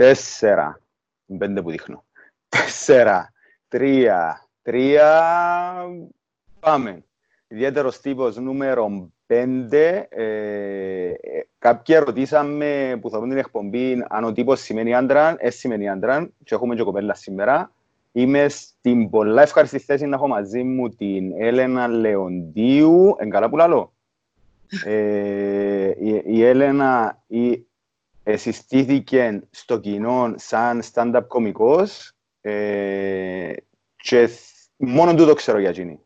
Τέσσερα. Πέντε που δείχνω. Τέσσερα. Τρία. Τρία. Πάμε. Ιδιαίτερος τύπος νούμερο πέντε. Ε, κάποιοι ρωτήσαμε που θα δουν την εκπομπή αν ο τύπος σημαίνει άντρα, ε, σημαίνει άντρα και έχουμε και κοπέλα σήμερα. Είμαι στην πολλά ευχαριστή θέση να έχω μαζί μου την Έλενα Λεοντίου. Εν καλά που λαλώ. Ε, η, η Έλενα η, συστήθηκε στο κοινό σαν stand-up κομικός ε, και μόνο τούτο ξέρω για εκείνη.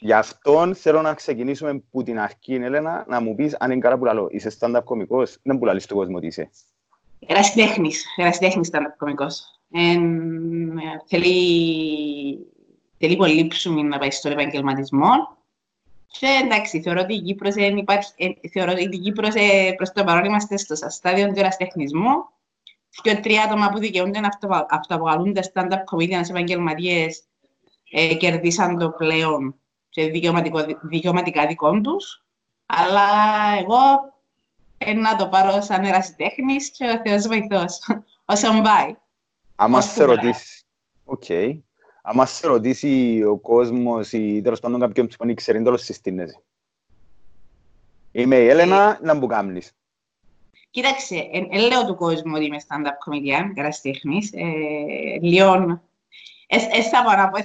Γι' αυτό θέλω να ξεκινήσουμε από την αρχή, Έλενα, να μου πεις αν είναι καλά που λαλώ. Είσαι stand-up κομικός, δεν που λαλείς στον κόσμο τι είσαι. Ερασιτέχνης, ερασιτέχνης stand-up κομικός. Ε, θέλει, θέλει πολύ ψωμί να πάει στον επαγγελματισμό. Και εντάξει, θεωρώ ότι η Κύπρος, υπάρχει, ε, θεωρώ ότι η Κύπρος ε, προς το παρόν είμαστε στο στάδιο του ερασιτεχνισμού. Και τρία άτομα που δικαιούνται να αυτοαποκαλούνται stand-up comedians επαγγελματίες ε, κερδίσαν το πλέον και δικαιωματικά δικών τους. Αλλά εγώ ε, να το πάρω σαν ερασιτέχνης και ο Θεός βοηθός, όσο πάει. Άμα σε ρωτήσεις, οκ. Άμα σε ρωτήσει ο κόσμος ή τέλος πάντων κάποιον που δεν ξέρει, τέλος συστήνεσαι. Είμαι η Έλενα, να μου κάνεις. Κοίταξε, δεν λέω του κόσμου ότι είμαι stand-up comedian, ερασιτέχνης. Ε, Λίγο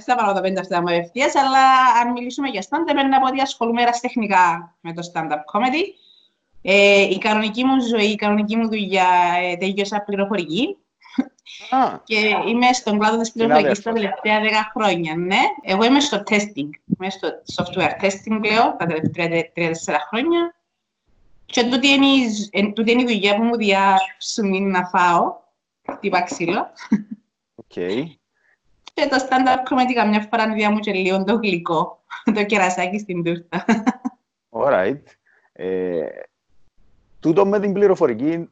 θα πάρω τα πέντε αυτά μου ευθείας, αλλά αν μιλήσουμε για stand-up, πρέπει να πω ότι ασχολούμαι ερασιτεχνικά με το stand-up comedy. Ε, η κανονική μου ζωή, η κανονική μου δουλειά ε, τελειώσα πληροφορική. Ah. και είμαι στον κλάδο της πληροφορικής τα τελευταία 10 χρόνια, ναι. Εγώ είμαι στο testing, είμαι στο software testing πλέον τα τελευταία 3-4 χρόνια. Και τούτη είναι, τούτη είναι η δουλειά που μου διάψουν να φάω, τύπα ξύλο. Okay. Και το stand-up comedy καμιά φορά διά μου και λίγο το γλυκό, το κερασάκι στην τούρτα. Alright. Ε, τούτο με την πληροφορική,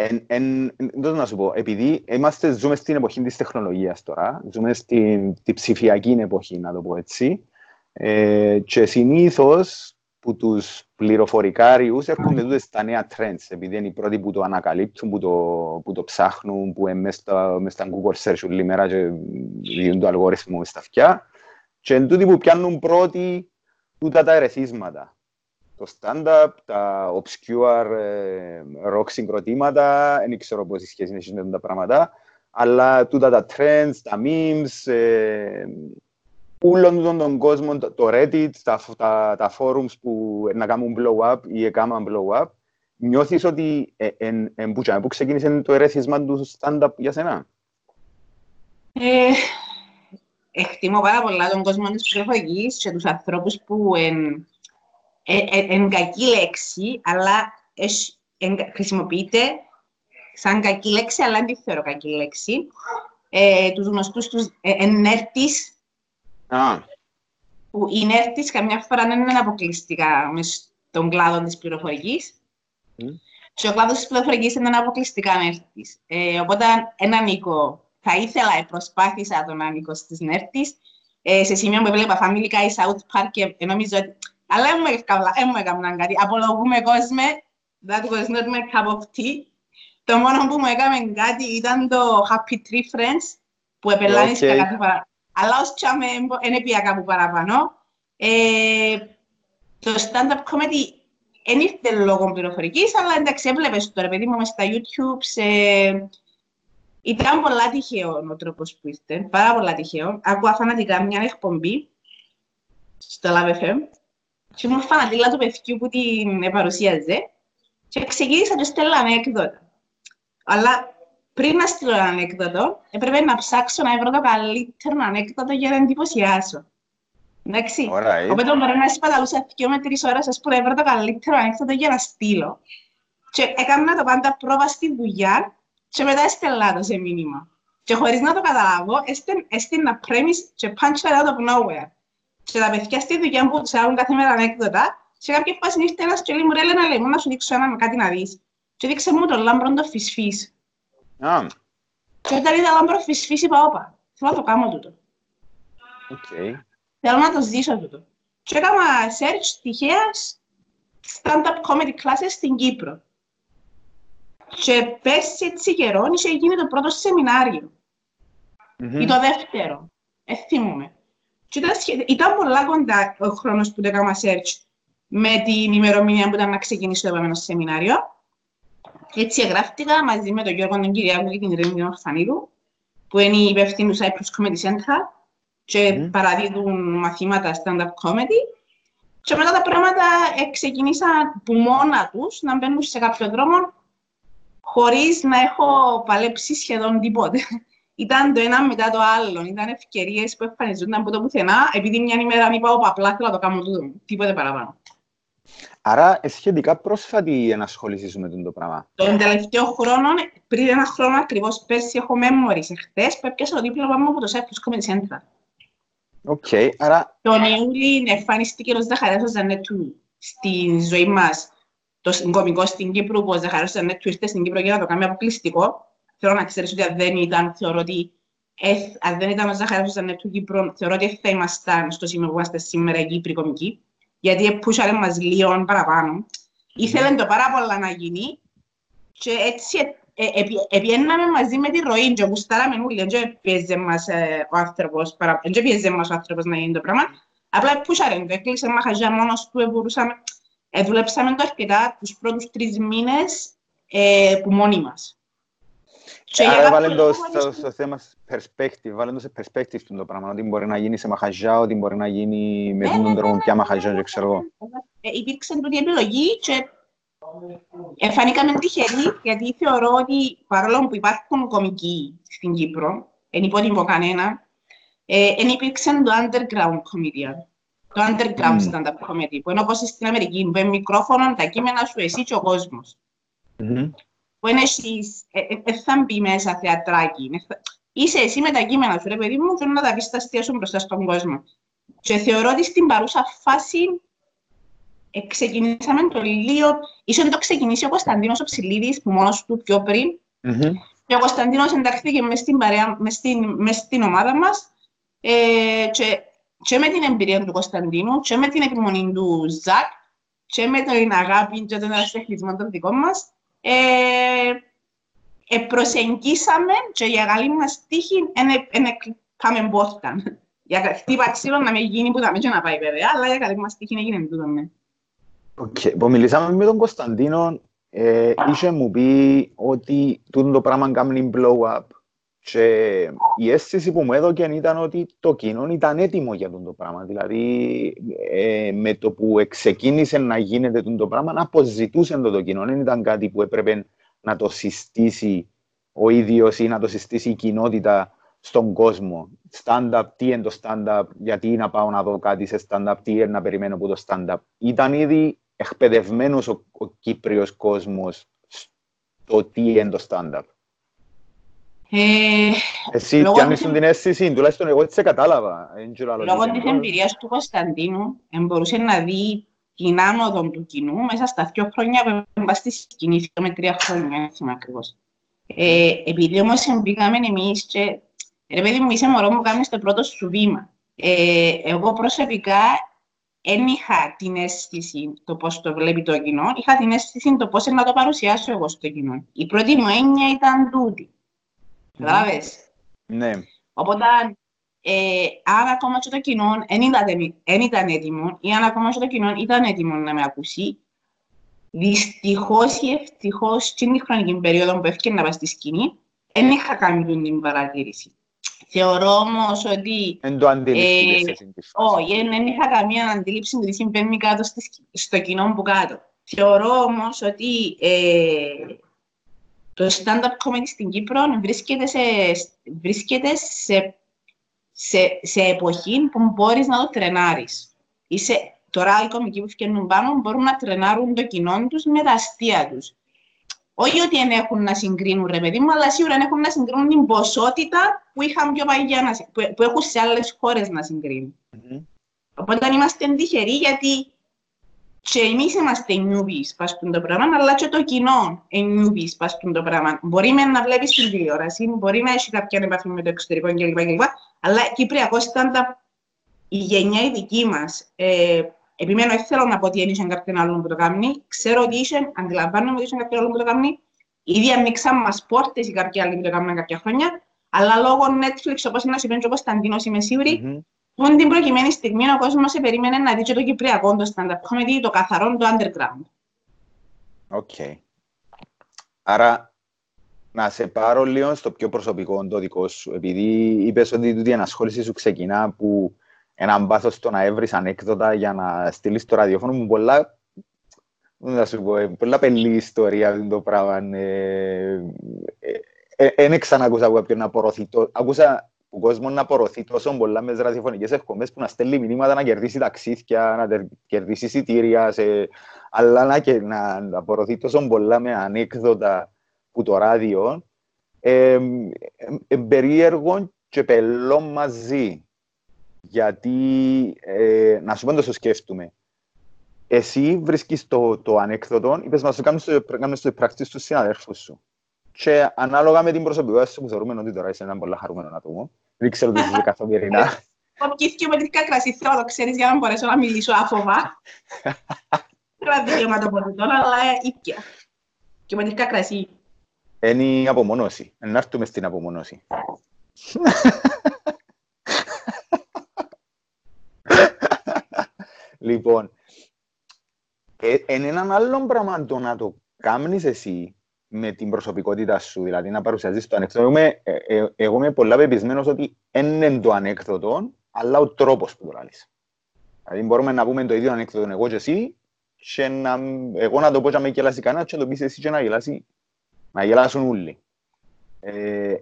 εν, εν, εν, να σου πω, επειδή είμαστε, ζούμε στην εποχή της τεχνολογίας τώρα, ζούμε στην τη ψηφιακή εποχή, να το πω έτσι, ε, και συνήθως που τους πληροφορικάριους έρχονται τούτες στα νέα trends, επειδή είναι οι πρώτοι που το ανακαλύπτουν, που το, που το ψάχνουν, που είναι μέσα στα, μέσα στα Google search όλη μέρα και δίνουν το αλγόριθμο στα αυτιά. Και είναι τούτοι που πιάνουν πρώτοι τούτα τα ερεθίσματα το stand-up, τα obscure ε, rock συγκροτήματα, δεν ξέρω πώς η σχέση είναι με τα πράγματα, αλλά τούτα τα trends, τα memes, ε, όλων τον κόσμο, το Reddit, τα, τα, τα forums που να κάνουν blow-up ή έκαναν blow-up, νιώθεις ότι ε, εν, εν, που, που ξεκίνησε το ερέθισμα του stand-up για σένα; Ε, εκτιμώ πάρα πολλά τον κόσμο της ψηφιακής και τους ανθρώπους που εν, εν κακή λέξη, αλλά χρησιμοποιείται σαν κακή λέξη, αλλά δεν τη θεωρώ κακή λέξη. Ε, τους γνωστούς τους ε, ενέρτης, ah. που οι ενέρτης καμιά φορά δεν είναι αποκλειστικά μες στον κλάδο της πληροφορικής. Mm. Και ο κλάδος της πληροφορικής είναι αποκλειστικά νέρτης. Ε, οπότε, ένα νίκο, θα ήθελα, προσπάθησα τον ανήκω στις νέρτης, ε, σε σημείο που έβλεπα Family Guy, South Park και νομίζω ότι αλλά δεν μου έκαναν κάτι. Απολογούμε κόσμο, that was not my cup of tea. Το μόνο που μου έκαμε κάτι ήταν το Happy Tree Friends, που επελάνεις okay. κάτι παραπάνω. Αλλά ως τσάμε δεν έπια κάπου παραπάνω. Ε, το stand-up comedy δεν ήρθε λόγω πληροφορικής, αλλά εντάξει έβλεπες το ρε παιδί μου μες στα YouTube, σε... Ήταν πολλά τυχαίο ο τρόπος που ήρθε, πάρα πολλά τυχαίο. Ακούω φανατικά μια εκπομπή στο Love FM και ήμουν φανατήλα του παιδιού που την παρουσίαζε και ξεκίνησα και στέλνω ανέκδοτα. Αλλά πριν να στείλω ένα ανέκδοτο, έπρεπε να ψάξω να βρω το καλύτερο ανέκδοτο για να εντυπωσιάσω. Εντάξει. Right. Οπότε μπορεί να σπαταλούσα δύο με τρεις ώρες, ας πούμε, βρω το καλύτερο ανέκδοτο για να στείλω. Και έκανα το πάντα πρόβα στη δουλειά και μετά έστελνα το σε μήνυμα. Και χωρίς να το καταλάβω, έστειλα premise και punch it out of nowhere και τα παιδιά στη δουλειά που τους άρουν κάθε μέρα ανέκδοτα, σε κάποια φάση ήρθε ένας και λέει μου ρε Έλενα, λέει, να σου δείξω ένα με κάτι να δεις. Και δείξε μου τον λάμπρον το φυσφύς. Ah. Και όταν είδα λάμπρο φυσφύς είπα, όπα, θέλω να το κάνω τούτο. Okay. Θέλω να το ζήσω τούτο. Και έκανα search τυχαίας stand-up comedy classes στην Κύπρο. Και πέρσι έτσι καιρό είχε γίνει το πρώτο σεμινάριο. Mm-hmm. Ή το δεύτερο. Ε, θυμούμαι. Και ήταν, σχε... ήταν πολλά κοντά ο χρόνος που το έκανα search με την ημερομηνία που ήταν να ξεκινήσει το επόμενο σεμινάριο. Έτσι εγγράφτηκα μαζί με τον Γιώργο τον Κυριάκου και την Ρένη Ορφανίδου, που είναι η υπεύθυνη του Cyprus Comedy Center και mm. παραδίδουν μαθήματα stand-up comedy. Και μετά τα πράγματα ξεκινήσαν που μόνα τους να μπαίνουν σε κάποιο δρόμο χωρίς να έχω παλέψει σχεδόν τίποτε. Ήταν το ένα μετά το άλλο. Ήταν ευκαιρίες που εμφανιζόταν από το πουθενά, επειδή μια ημέρα είπα: Ωπα, απλά θέλω να το κάνω τούτο. Τίποτε παραπάνω. Άρα, σχετικά πρόσφατη η ενασχόλησή σου με το πράγμα. Τον τελευταίο χρόνο, πριν ένα χρόνο ακριβώς, πέρσι έχω memories. Εχθέ που έπιασα το δίπλωμα μου από το Cyprus Comedy Center. OK, okay, άρα... Τον Ιούλη εμφανίστηκε ο Ζαχαρέας ο Ζανέτου στη ζωή μας, το κωμικό στην Κύπρο, που ο Ζαχαρέας ο Ζανέτου ήρθε στην Κύπρο για να το κάνει αποκλειστικό. Θέλω να ξέρεις ότι αν δεν ήταν, θεωρώ ότι αν δεν ήταν ο Ζαχαρέας ο Ζανέτου Κύπρο, θεωρώ ότι θα ήμασταν στο σημείο που είμαστε σήμερα οι Κύπροι κωμικοί γιατί επούσαρε μας λίγο παραπάνω. Ήθελε το πάρα πολλά να γίνει και έτσι επιέναμε μαζί με τη ροή και γουστάραμε όλοι, δεν πιέζε μας ο άνθρωπος, δεν πιέζε μας ο άνθρωπος να γίνει το πράγμα. Απλά επούσαρε το, έκλεισε μαχαζιά μόνος του, μπορούσαμε, δουλέψαμε το αρκετά τους πρώτους τρεις μήνες που μόνοι μας. Άρα βάλε το στο, στο θέμα perspective, βάλε το σε perspective το πράγμα, ότι μπορεί να γίνει σε μαχαζιά, ότι μπορεί να γίνει με τον τρόπο πια μαχαζιά και ξέρω εγώ. Υπήρξε τούτη επιλογή και εμφανήκαμε τυχεροί, γιατί θεωρώ ότι παρόλο που υπάρχουν κομικοί στην Κύπρο, δεν υπότιμο κανένα, δεν υπήρξε το underground comedian. Το underground stand-up comedy, που είναι όπως στην Αμερική, με μικρόφωνο, τα κείμενα σου, εσύ και ο κόσμος που είναι εσείς, ε, ε, ε, θα μπει μέσα θεατράκι. Είσαι εσύ με τα κείμενα σου, ρε παιδί μου, θέλω να τα πεις τα αστεία σου μπροστά στον κόσμο. Και θεωρώ ότι στην παρούσα φάση ε, ξεκινήσαμε το λίγο, ίσως το ξεκινήσει ο Κωνσταντίνος ο Ψηλίδης, που μόνος του πιο πριν, mm-hmm. και ο Κωνσταντίνος ενταχθήκε μες στην, παρέα, μες στην, μες στην ομάδα μας ε, και, και με την εμπειρία του Κωνσταντίνου και με την επιμονή του Ζακ και με την αγάπη και τον ασθεχνισμό των δικών μας, ε, ε, προσεγγίσαμε και για καλή μας τύχη δεν κάμε πόρτα. Για χτύπα ξύλο να με γίνει που θα με να πάει βέβαια, αλλά για καλή μας τύχη να γίνει τούτο. Ναι. Okay. Που μιλήσαμε με τον Κωνσταντίνο, ε, είχε μου πει ότι τούτο το πράγμα κάνει blow up. Και η αίσθηση που μου έδωκε ήταν ότι το κοινό ήταν έτοιμο για αυτό το πράγμα. Δηλαδή, ε, με το που ξεκίνησε να γίνεται αυτό το πράγμα, να αποζητούσε το, το κοινό. Δεν ήταν κάτι που έπρεπε να το συστήσει ο ίδιος ή να το συστήσει η κοινότητα στον κόσμο. Stand-up, τι είναι το stand-up, γιατί να πάω να δω κάτι σε stand-up, τι είναι να περιμένω από το stand-up. Ήταν ήδη εκπαιδευμένος ο, ο Κύπριος κόσμος στο τι είναι το stand-up. Ε, Εσύ πιάνεις την αίσθηση, τουλάχιστον εγώ έτσι σε κατάλαβα. Λόγω της εμπειρίας του Κωνσταντίνου, μπορούσε να δει την άνοδο του κοινού μέσα στα δύο χρόνια που είμαστε στη σκηνή, με τρία χρόνια, έτσι ακριβώς. Ε, επειδή όμως μπήκαμε εμείς και ρε παιδί μου, είσαι μωρό μου, κάνεις το πρώτο σου βήμα. Ε, εγώ προσωπικά δεν είχα την αίσθηση το πώς το βλέπει το κοινό, είχα την αίσθηση το πώς να το παρουσιάσω εγώ στο κοινό. Η πρώτη μου έννοια ήταν τούτη. Κατάλαβες. Ναι. Οπότε, ε, αν ακόμα και το κοινό δεν ήταν, έτοιμο ή αν ακόμα και το κοινό ήταν έτοιμο να με ακούσει, δυστυχώς ή ευτυχώς στην χρονική περίοδο που έφυγε να πάω στη σκηνή, δεν είχα κάνει την παρατήρηση. Θεωρώ όμως ότι. Δεν το αντίληψη. Ε, όχι, δεν είχα καμία αντίληψη του τι συμβαίνει κάτω στο κοινό που κάτω. Θεωρώ όμως ότι ε, το stand-up comedy στην Κύπρο βρίσκεται σε, βρίσκεται σε, σε, σε εποχή που μπορείς να το τρενάρεις. Είσαι, τώρα οι κομικοί που φτιάχνουν πάνω μπορούν να τρενάρουν το κοινό τους με τα αστεία τους. Όχι ότι δεν έχουν να συγκρίνουν, ρε παιδί μου, αλλά σίγουρα έχουν να συγκρίνουν την ποσότητα που είχαν πιο παγιά, που, που έχουν σε άλλες χώρες να συγκρίνουν. Mm-hmm. Οπότε είμαστε τυχεροί γιατί και εμείς είμαστε νιούβις πας το πράγμα, αλλά και το κοινό είναι νιούβις πας το πράγμα. Μπορεί με να βλέπεις την τηλεόραση, μπορεί να έχεις κάποια επαφή με το εξωτερικό κλπ. κλπ αλλά Κυπριακός ήταν τα... η γενιά η δική μας. Ε, επιμένω, δεν θέλω να πω ότι ένιωσε κάποιον άλλον που το κάνει. Ξέρω ότι είσαι, αντιλαμβάνομαι ότι είσαι κάποιον άλλον που το κάνει. Ήδη ανοίξαν μας πόρτες ή κάποια άλλοι που το έκαναν κάποια χρόνια, αλλά λόγω Netflix, όπως είναι να σου είπε ο Κωνσταντίνος, είμαι σίγουρη, mm-hmm. Μόνο την προκειμένη στιγμή ο κόσμος σε περίμενε να δει και το Κυπριακό, το stand-up comedy, το καθαρό, το underground. OK. Okay. Άρα, να σε πάρω λίγο στο πιο προσωπικό το δικό σου. Επειδή είπες ότι η ενασχόληση σου ξεκινά από έναν πάθος στο να έβρεις ανέκδοτα για να στείλεις το ραδιόφωνο μου πολλά να σου πω, ε, πολλά πελή ιστορία το πράγμα. Δεν ε, ε, ξανακούσα από κάποιον να απορροφηθεί. Ακούσα ο κόσμος να απορροφηθεί τόσο πολλά με τι ραδιοφωνικές εκπομπές που να στέλνει μηνύματα να κερδίσει ταξίδια, να κερδίσει εισιτήρια, σε... αλλά να, και, να, να απορροθεί τόσο πολλά με ανέκδοτα που το ράδιο. Ε, ε, περίεργο και πελό μαζί. Γιατί, ε, να σου πω το σκέφτομαι, εσύ βρίσκεις το, το ανέκδοτο, είπες μας το κάνεις το πράξη στους συναδέρφους σου. Και ανάλογα με την προσωπικότητα σου που θεωρούμε ότι τώρα είσαι ένα πολύ χαρούμενο άτομο, δεν ξέρω τι είσαι καθημερινά. Αποκύθηκε με την κρασί, θέλω το ξέρεις για να μπορέσω να μιλήσω άφοβα. Δεν δικαίωμα το ποτέ αλλά ήπια. Και με την κρασί. Είναι η απομονώση. Να έρθουμε στην απομονώση. λοιπόν, είναι έναν άλλο πράγμα το να το κάνεις εσύ με την προσωπικότητα σου, δηλαδή να παρουσιάζεις το ανέκδοτο. Εγώ, ε, ε, εγώ είμαι πολλά πεπισμένος ότι είναι το ανέκδοτο, αλλά ο τρόπος που το λάβεις. Δηλαδή μπορούμε να πούμε το ίδιο ανέκδοτο εγώ και εσύ και να, εγώ να το πω και να με γελάσει κανένας και να το πεις εσύ και να γελάσει, να γελάσουν όλοι. Ε,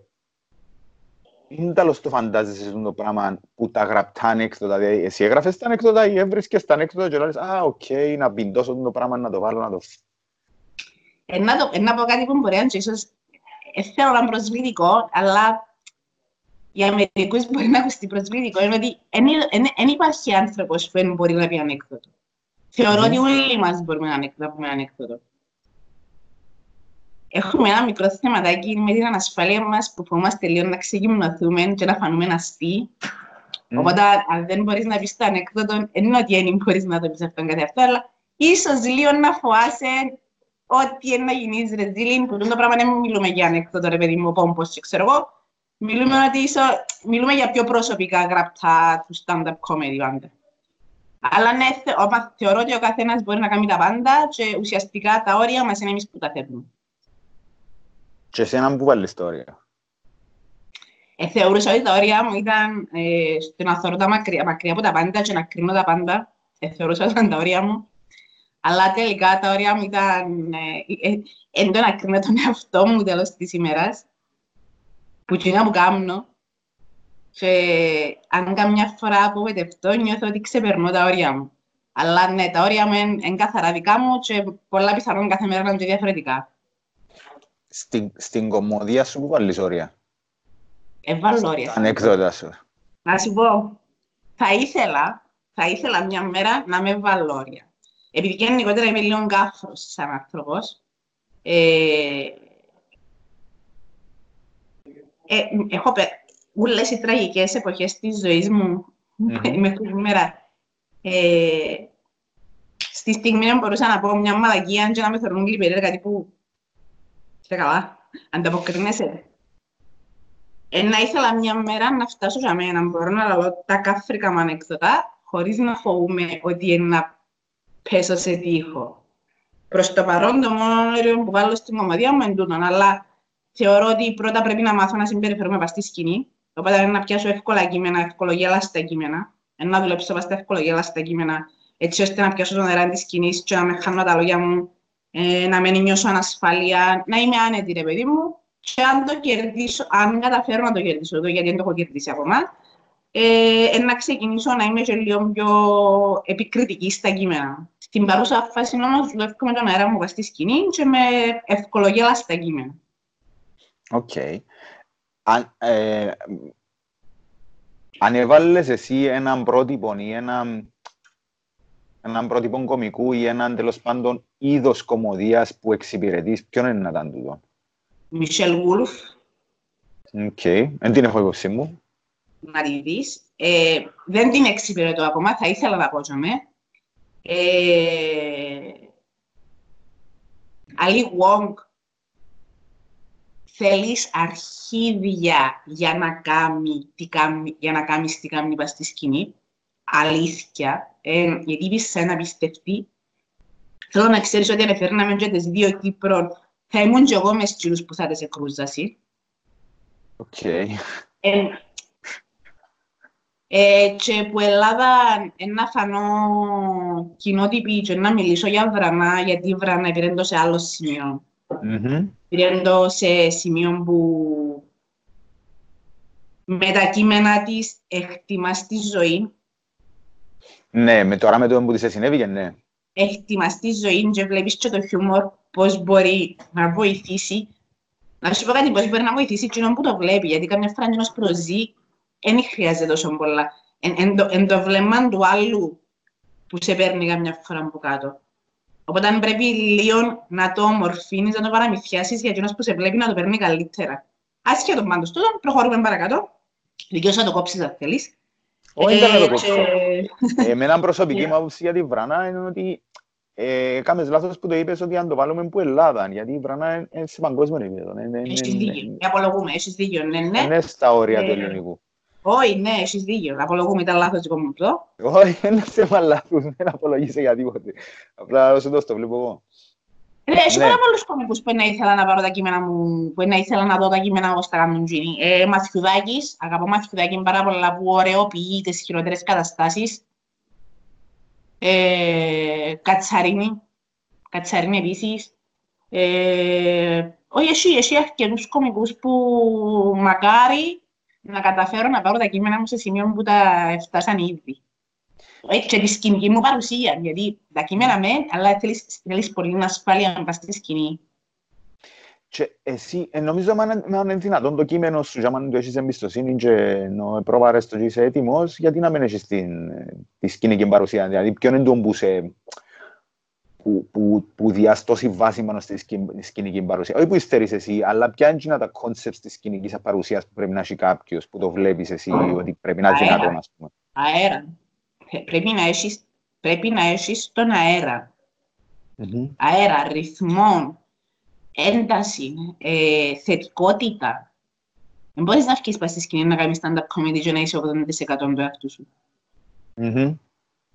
είναι τέλος το φαντάζεσαι το πράγμα που τα γραπτά ανέκδοτα, δηλαδή εσύ έγραφες τα ανέκδοτα ή έβρισκες τα ανέκδοτα και λες «Α, οκ, να πιντώσω το πράγμα, να το βάλω, να το...» Ε, να, το, να πω κάτι που μπορεί να ίσως ε, θέλω να προσβλητικό, αλλά για μερικούς μπορεί να ακουστεί προσβλητικό, είναι ότι δεν υπάρχει άνθρωπος που δεν μπορεί να πει ανέκδοτο. Θεωρώ ότι όλοι μας μπορούμε να πούμε ανέκδοτο. Έχουμε ένα μικρό θεματάκι με την ανασφάλεια μας που φοβόμαστε λίγο να ξεκινηθούμε και να φανούμε αστεί. Mm. Οπότε, αν δεν μπορείς να πεις το ανέκδοτο, δεν είναι ότι δεν μπορείς να το πεις αυτόν κάτι αυτό, αλλά ίσως λίγο να φοάσαι ό,τι είναι να γίνεις ρεζίλιν, που το πράγμα δεν μιλούμε για ανέκδοτο, ρε παιδί μου, πόμπος και ξέρω εγώ. Μιλούμε, ότι ίσο, μιλούμε για πιο προσωπικά γραπτά του stand-up comedy πάντα. Αλλά ναι, θεωρώ ότι ο καθένας μπορεί να κάνει τα πάντα και ουσιαστικά τα όρια μας είναι εμείς που τα θέτουμε. Και εσένα που βάλεις τα όρια; Ε, θεωρούσα ότι τα όρια μου ήταν ε, στο να θεωρώ τα μακριά, μακριά από τα πάντα και να κρίνω τα πάντα. Ε, θεωρούσα ότι ήταν τα όρια μου. Αλλά τελικά τα όρια μου ήταν ε, ε, έντο να κρίνω τον εαυτό μου τέλος της ημέρας. Που κοινά μου κάνω. Και αν καμιά φορά απογοητευτώ, νιώθω ότι ξεπερνώ τα όρια μου. Αλλά ναι, τα όρια μου είναι καθαρά δικά μου και πολλά πιθανόν κάθε μέρα να είναι διαφορετικά στην, στην κομμωδία σου που βάλεις όρια; Έβαλω όρια. Ανέκδοτα σου. Να σου πω, θα ήθελα, θα ήθελα μια μέρα να με βάλω όρια. Επειδή και γενικότερα είμαι λίγο γκάφρος σαν άνθρωπος, ε, ε, έχω όλες οι τραγικές εποχές της ζωής μου mm-hmm. μέχρι σήμερα. Ε, στη στιγμή μπορούσα να πω μια μαλακία και να με θεωρούν λιπερία, κάτι που Είσαι καλά. Ανταποκρίνεσαι. Ε, να ήθελα μια μέρα να φτάσω για μένα, να μπορώ να λέω τα κάφρικα μου ανέκδοτα, χωρίς να φοβούμαι ότι είναι να πέσω σε τείχο. Προς το παρόν, το μόνο όριο που βάλω στην ομαδία μου είναι αλλά θεωρώ ότι πρώτα πρέπει να μάθω να συμπεριφερούμε πας στη σκηνή, οπότε είναι να πιάσω εύκολα κείμενα, ευκολογέλαστα κείμενα, να δουλέψω πας στα ευκολογέλαστα κείμενα, έτσι ώστε να πιάσω τον αέρα της σκηνής και να με χάνω τα λόγια μου ε, να μην νιώσω ανασφάλεια, να είμαι άνετη, ρε παιδί μου, και αν το κερδίσω, αν καταφέρω να το κερδίσω εδώ, γιατί δεν το έχω κερδίσει ακόμα, ε, να ξεκινήσω να είμαι και λίγο πιο επικριτική στα κείμενα. Στην παρούσα φάση όμως δουλεύω με τον αέρα μου στη σκηνή και με ευκολογία στα κείμενα. OK. Okay. Αν, ε, αν έβαλες εσύ έναν πρότυπο ή έναν έναν πρότυπο κωμικού ή έναν τέλος πάντων είδος κωμωδίας που εξυπηρετείς, ποιον είναι να ήταν τούτο. Michelle Wolf. Οκ, δεν την έχω υπόψη μου. Μαριδή. Ε, δεν την εξυπηρετώ ακόμα, θα ήθελα να πω με. Ε, Ali Wong. θέλεις αρχίδια για να κάνει τι κάνει, για να κάνεις τι κάνει πας στη σκηνή; Αλήθεια. Ε, γιατί είπες σε ένα πιστευτή. Θέλω να ξέρεις ότι αν έφερναμε και τις δύο Κύπρων, θα ήμουν και εγώ μες στους που θα τις εκρούζασαι. Οκ. Okay. Ε, ε, και που Ελλάδα ένα φανώ κοινότυπη και να μιλήσω για βρανά, γιατί η βρανά πήρε σε άλλο σημείο. Mm-hmm. Πήρε σε σημείο που με τα κείμενα της εκτιμάς τη ζωή. Ναι, με τώρα με το που της συνέβηκε, ναι. Εκτιμάς τη ζωή και βλέπεις και το χιούμορ πώς μπορεί να βοηθήσει. Να σου πω κάτι, πώς μπορεί να βοηθήσει εκείνον που το βλέπει, γιατί καμιά φορά ένας προζεί δεν χρειάζεται τόσο πολλά. Εν, το, εν το βλέμμα του άλλου που σε παίρνει καμιά φορά από κάτω. Οπότε πρέπει λίγο να το ομορφύνεις, να το παραμυθιάσεις για εκείνος που σε βλέπει να το παίρνει καλύτερα. Άσχετο πάντως τούτο, προχωρούμε παρακάτω. Δικαιώς να το κόψεις αν θέλεις. Όχι, δεν θα το κόψω. Εμένα προσωπική μου άποψη για τη Βράνα είναι ότι ε, κάμες λάθος που το είπες ότι αν το βάλουμε που Ελλάδα, γιατί η Βράνα είναι σε παγκόσμιο επίπεδο. Έχεις δίκιο, απολογούμε, έχεις δίκιο, ναι, ναι. Είναι στα όρια του ελληνικού. Όχι, ναι, έχεις δίκιο. Απολογούμε, ήταν λάθος δικό μου αυτό. Όχι, είναι θέμα λάθος, δεν απολογήσε για τίποτε. Απλά όσο το βλέπω εγώ. Ναι, έχει πάρα πολλούς κομικούς που ήθελα να πάρω τα κείμενα μου, που ήθελα να δω τα κείμενα όπως τα κάνουν τζίνι. Ε, Μαθιουδάκης, αγαπώ Μαθιουδάκη πάρα πολλά που ωραιοποιεί τις χειρότερες καταστάσεις. Ε, Κατσαρίνη, Κατσαρίνη επίσης. Ε, όχι, εσύ, εσύ αρκετούς κομικούς που μακάρι να καταφέρω να πάρω τα κείμενα μου σε σημείο που τα φτάσαν ήδη. Ε, και τη σκηνική μου παρουσία, γιατί τα κείμενα με, αλλά θέλεις, θέλεις πολύ ασφάλεια να πας στη σκηνή. Και εσύ, ε, νομίζω ότι είναι δυνατόν το κείμενο σου, για να το έχεις εμπιστοσύνη και να πρόβαρες το και είσαι έτοιμος, γιατί να μην έχεις την, τη σκηνική παρουσία, δηλαδή ποιον είναι το που σε που, που, που διαστώσει βάση μόνο στη σκηνική παρουσία. Όχι που υστερείς εσύ, αλλά ποια είναι τα concept της σκηνικής παρουσίας που πρέπει να έχει κάποιος, που το βλέπεις εσύ, ότι πρέπει να είναι δυνατόν, ας πούμε. Αέρα. Ε, πρέπει να έχεις, πρέπει να έχεις τον αέρα. Mm-hmm. Αέρα, ρυθμό, ένταση, ε, θετικότητα. Δεν μπορείς να βγεις πας στη σκηνή να κάνεις stand-up comedy και να είσαι 80% του εαυτού σου. Mm-hmm.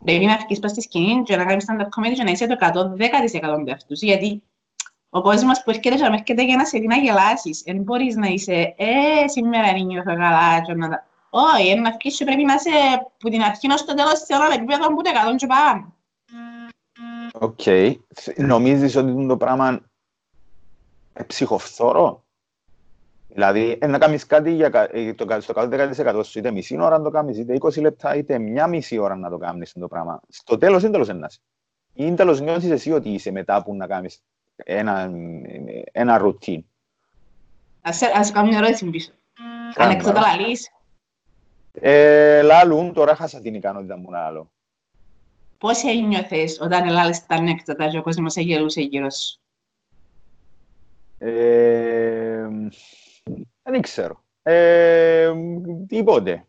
Πρέπει να βγεις πας στη σκηνή και να κάνεις stand-up comedy και να είσαι το 110% του εαυτού σου. Γιατί ο κόσμος που έρχεται και έρχεται για να σε δει να γελάσεις. Δεν μπορείς να είσαι, ε, σήμερα δεν νιώθω καλά και να όχι, να βγεις και πρέπει να είσαι που την αρχή ως το τέλος σε όλα τα επίπεδα που ούτε εκατόν και πάμε. Οκ. Νομίζεις ότι το πράγμα είναι ψυχοφθόρο; Δηλαδή, να κάνεις κάτι για ε, το, στο 110% σου, είτε μισή ώρα να το κάνεις, είτε 20 λεπτά, είτε μια μισή ώρα να το κάνεις το πράγμα. Στο τέλος είναι τέλος ένας. Ή τέλος νιώθεις εσύ ότι είσαι μετά που να κάνεις ένα, ένα routine. Ας, ας κάνω μια ερώτηση πίσω. Ανεξότα λαλείς. Ε, λάλουν, τώρα χάσα την ικανότητα μου να άλλο. Πώς ένιωθες όταν ελάλες τα ανέκδοτα και ο κόσμος εγελούσε γύρω σου; Ε, δεν ξέρω. Ε, τίποτε.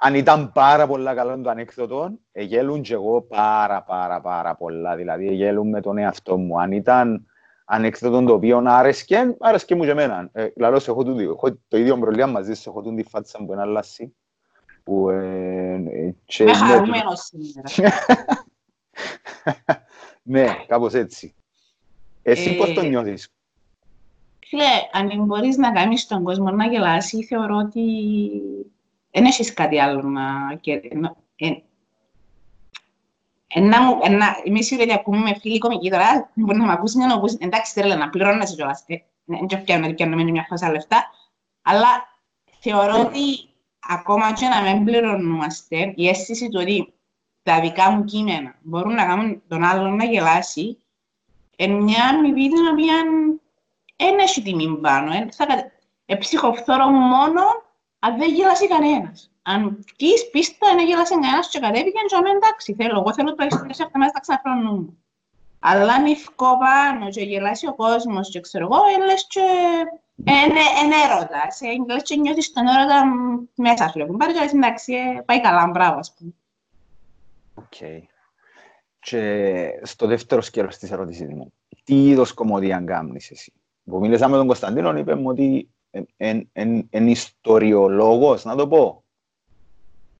Αν ήταν πάρα πολλά καλό το ανέκδοτο, εγέλουν και εγώ πάρα πάρα πάρα πολλά. Δηλαδή, εγέλουν με τον εαυτό μου. Αν ήταν ανέκδοτο το οποίο άρεσκε, άρεσκε μου και εμένα. Ε, λαλώς, έχω, το, έχω το ίδιο προβλήμα μαζί σου, έχω τη φάτσα που είναι αλλάσει. Που, ε, ε, Με χαρούμενος σήμερα. ναι, κάπως έτσι. Εσύ ε, πώς το νιώθεις; Φίλε, αν μπορείς να κάνεις τον κόσμο να γελάσει, θεωρώ ότι δεν έχεις κάτι άλλο να... Ε, ένα, μου, ένα, είμαι σίγουρη ότι ακούμε με φίλοι κομικοί τώρα, μπορεί να με ακούσει μια νομπούση, εντάξει τρέλα να πληρώνεσαι κιόλας, δεν και φτιάχνω ότι πιάνω μια χάσα λεφτά, αλλά θεωρώ ότι ακόμα και να μην πληρωνόμαστε, η αίσθηση του ότι τα δικά μου κείμενα μπορούν να κάνουν τον άλλον να γελάσει, είναι μια αμοιβή την οποία δεν έχει τιμή πάνω. Ε, ψυχοφθόρο μόνο αν δεν γελάσει κανένας αν βγεις πίστα να γέλασε κανένας και κατέβηκε και αμέ εντάξει θέλω, εγώ θέλω το έξω σε αυτά μέσα τα ξαναχρονούμε. Αλλά αν ευκώ πάνω και γελάσει ο κόσμος και ξέρω εγώ, έλες και είναι έρωτα. Λες και νιώθεις τον έρωτα μέσα σου. Έχουν πάρει και λες εντάξει, ε, πάει καλά, μπράβο ας πούμε. Οκ. Και στο δεύτερο σκέλος της ερώτησης μου, τι είδος κωμωδία κάνεις εσύ; Που μίλησα με τον Κωνσταντίνο, είπε μου ότι είναι ιστοριολόγος, να το πω.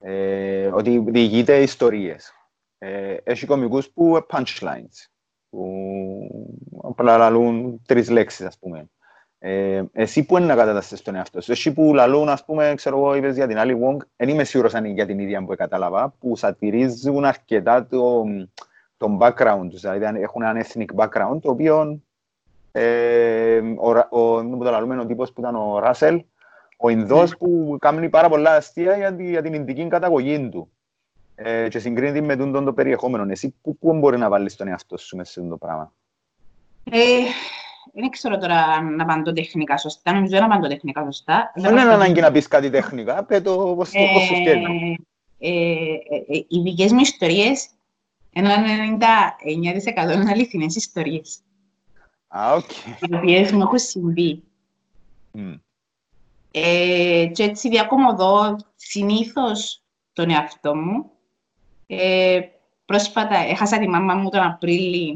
Ε, ότι διηγείται ιστορίες. Ε, έχει κωμικούς που punchlines, που απλά λαλούν τρεις λέξεις, ας πούμε. Ε, εσύ που είναι να καταταστείς τον εαυτό σου. Εσύ που λαλούν, ας πούμε, ξέρω εγώ, είπες για την άλλη Wong, δεν είμαι σίγουρος αν είναι για την ίδια που κατάλαβα, που σατυρίζουν αρκετά το, τον background τους, δηλαδή έχουν έναν ethnic background, το οποίο ε, ο, ο, ο, ο τύπος που ήταν ο Ράσελ, ο Ινδός mm. που κάνει πάρα πολλά αστεία για, για την Ινδική καταγωγή του ε, και συγκρίνεται με τον το περιεχόμενο. Εσύ πού, πού μπορεί να βάλεις τον εαυτό σου μέσα σε αυτό το πράγμα; Ε, δεν ξέρω τώρα να απαντώ τεχνικά σωστά. Νομίζω να απαντώ τεχνικά σωστά. Δεν είναι ανάγκη να πεις κάτι τεχνικά. Πες το πώς σου στέλνει. Ε, ε, ε, οι δικές μου ιστορίες, ένα 99% είναι αληθινές ιστορίες. Α, οκ. Οι οποίες μου έχουν συμβεί. Ε, και έτσι διακωμωδώ συνήθως τον εαυτό μου. Ε, πρόσφατα έχασα τη μάμα μου τον Απρίλιο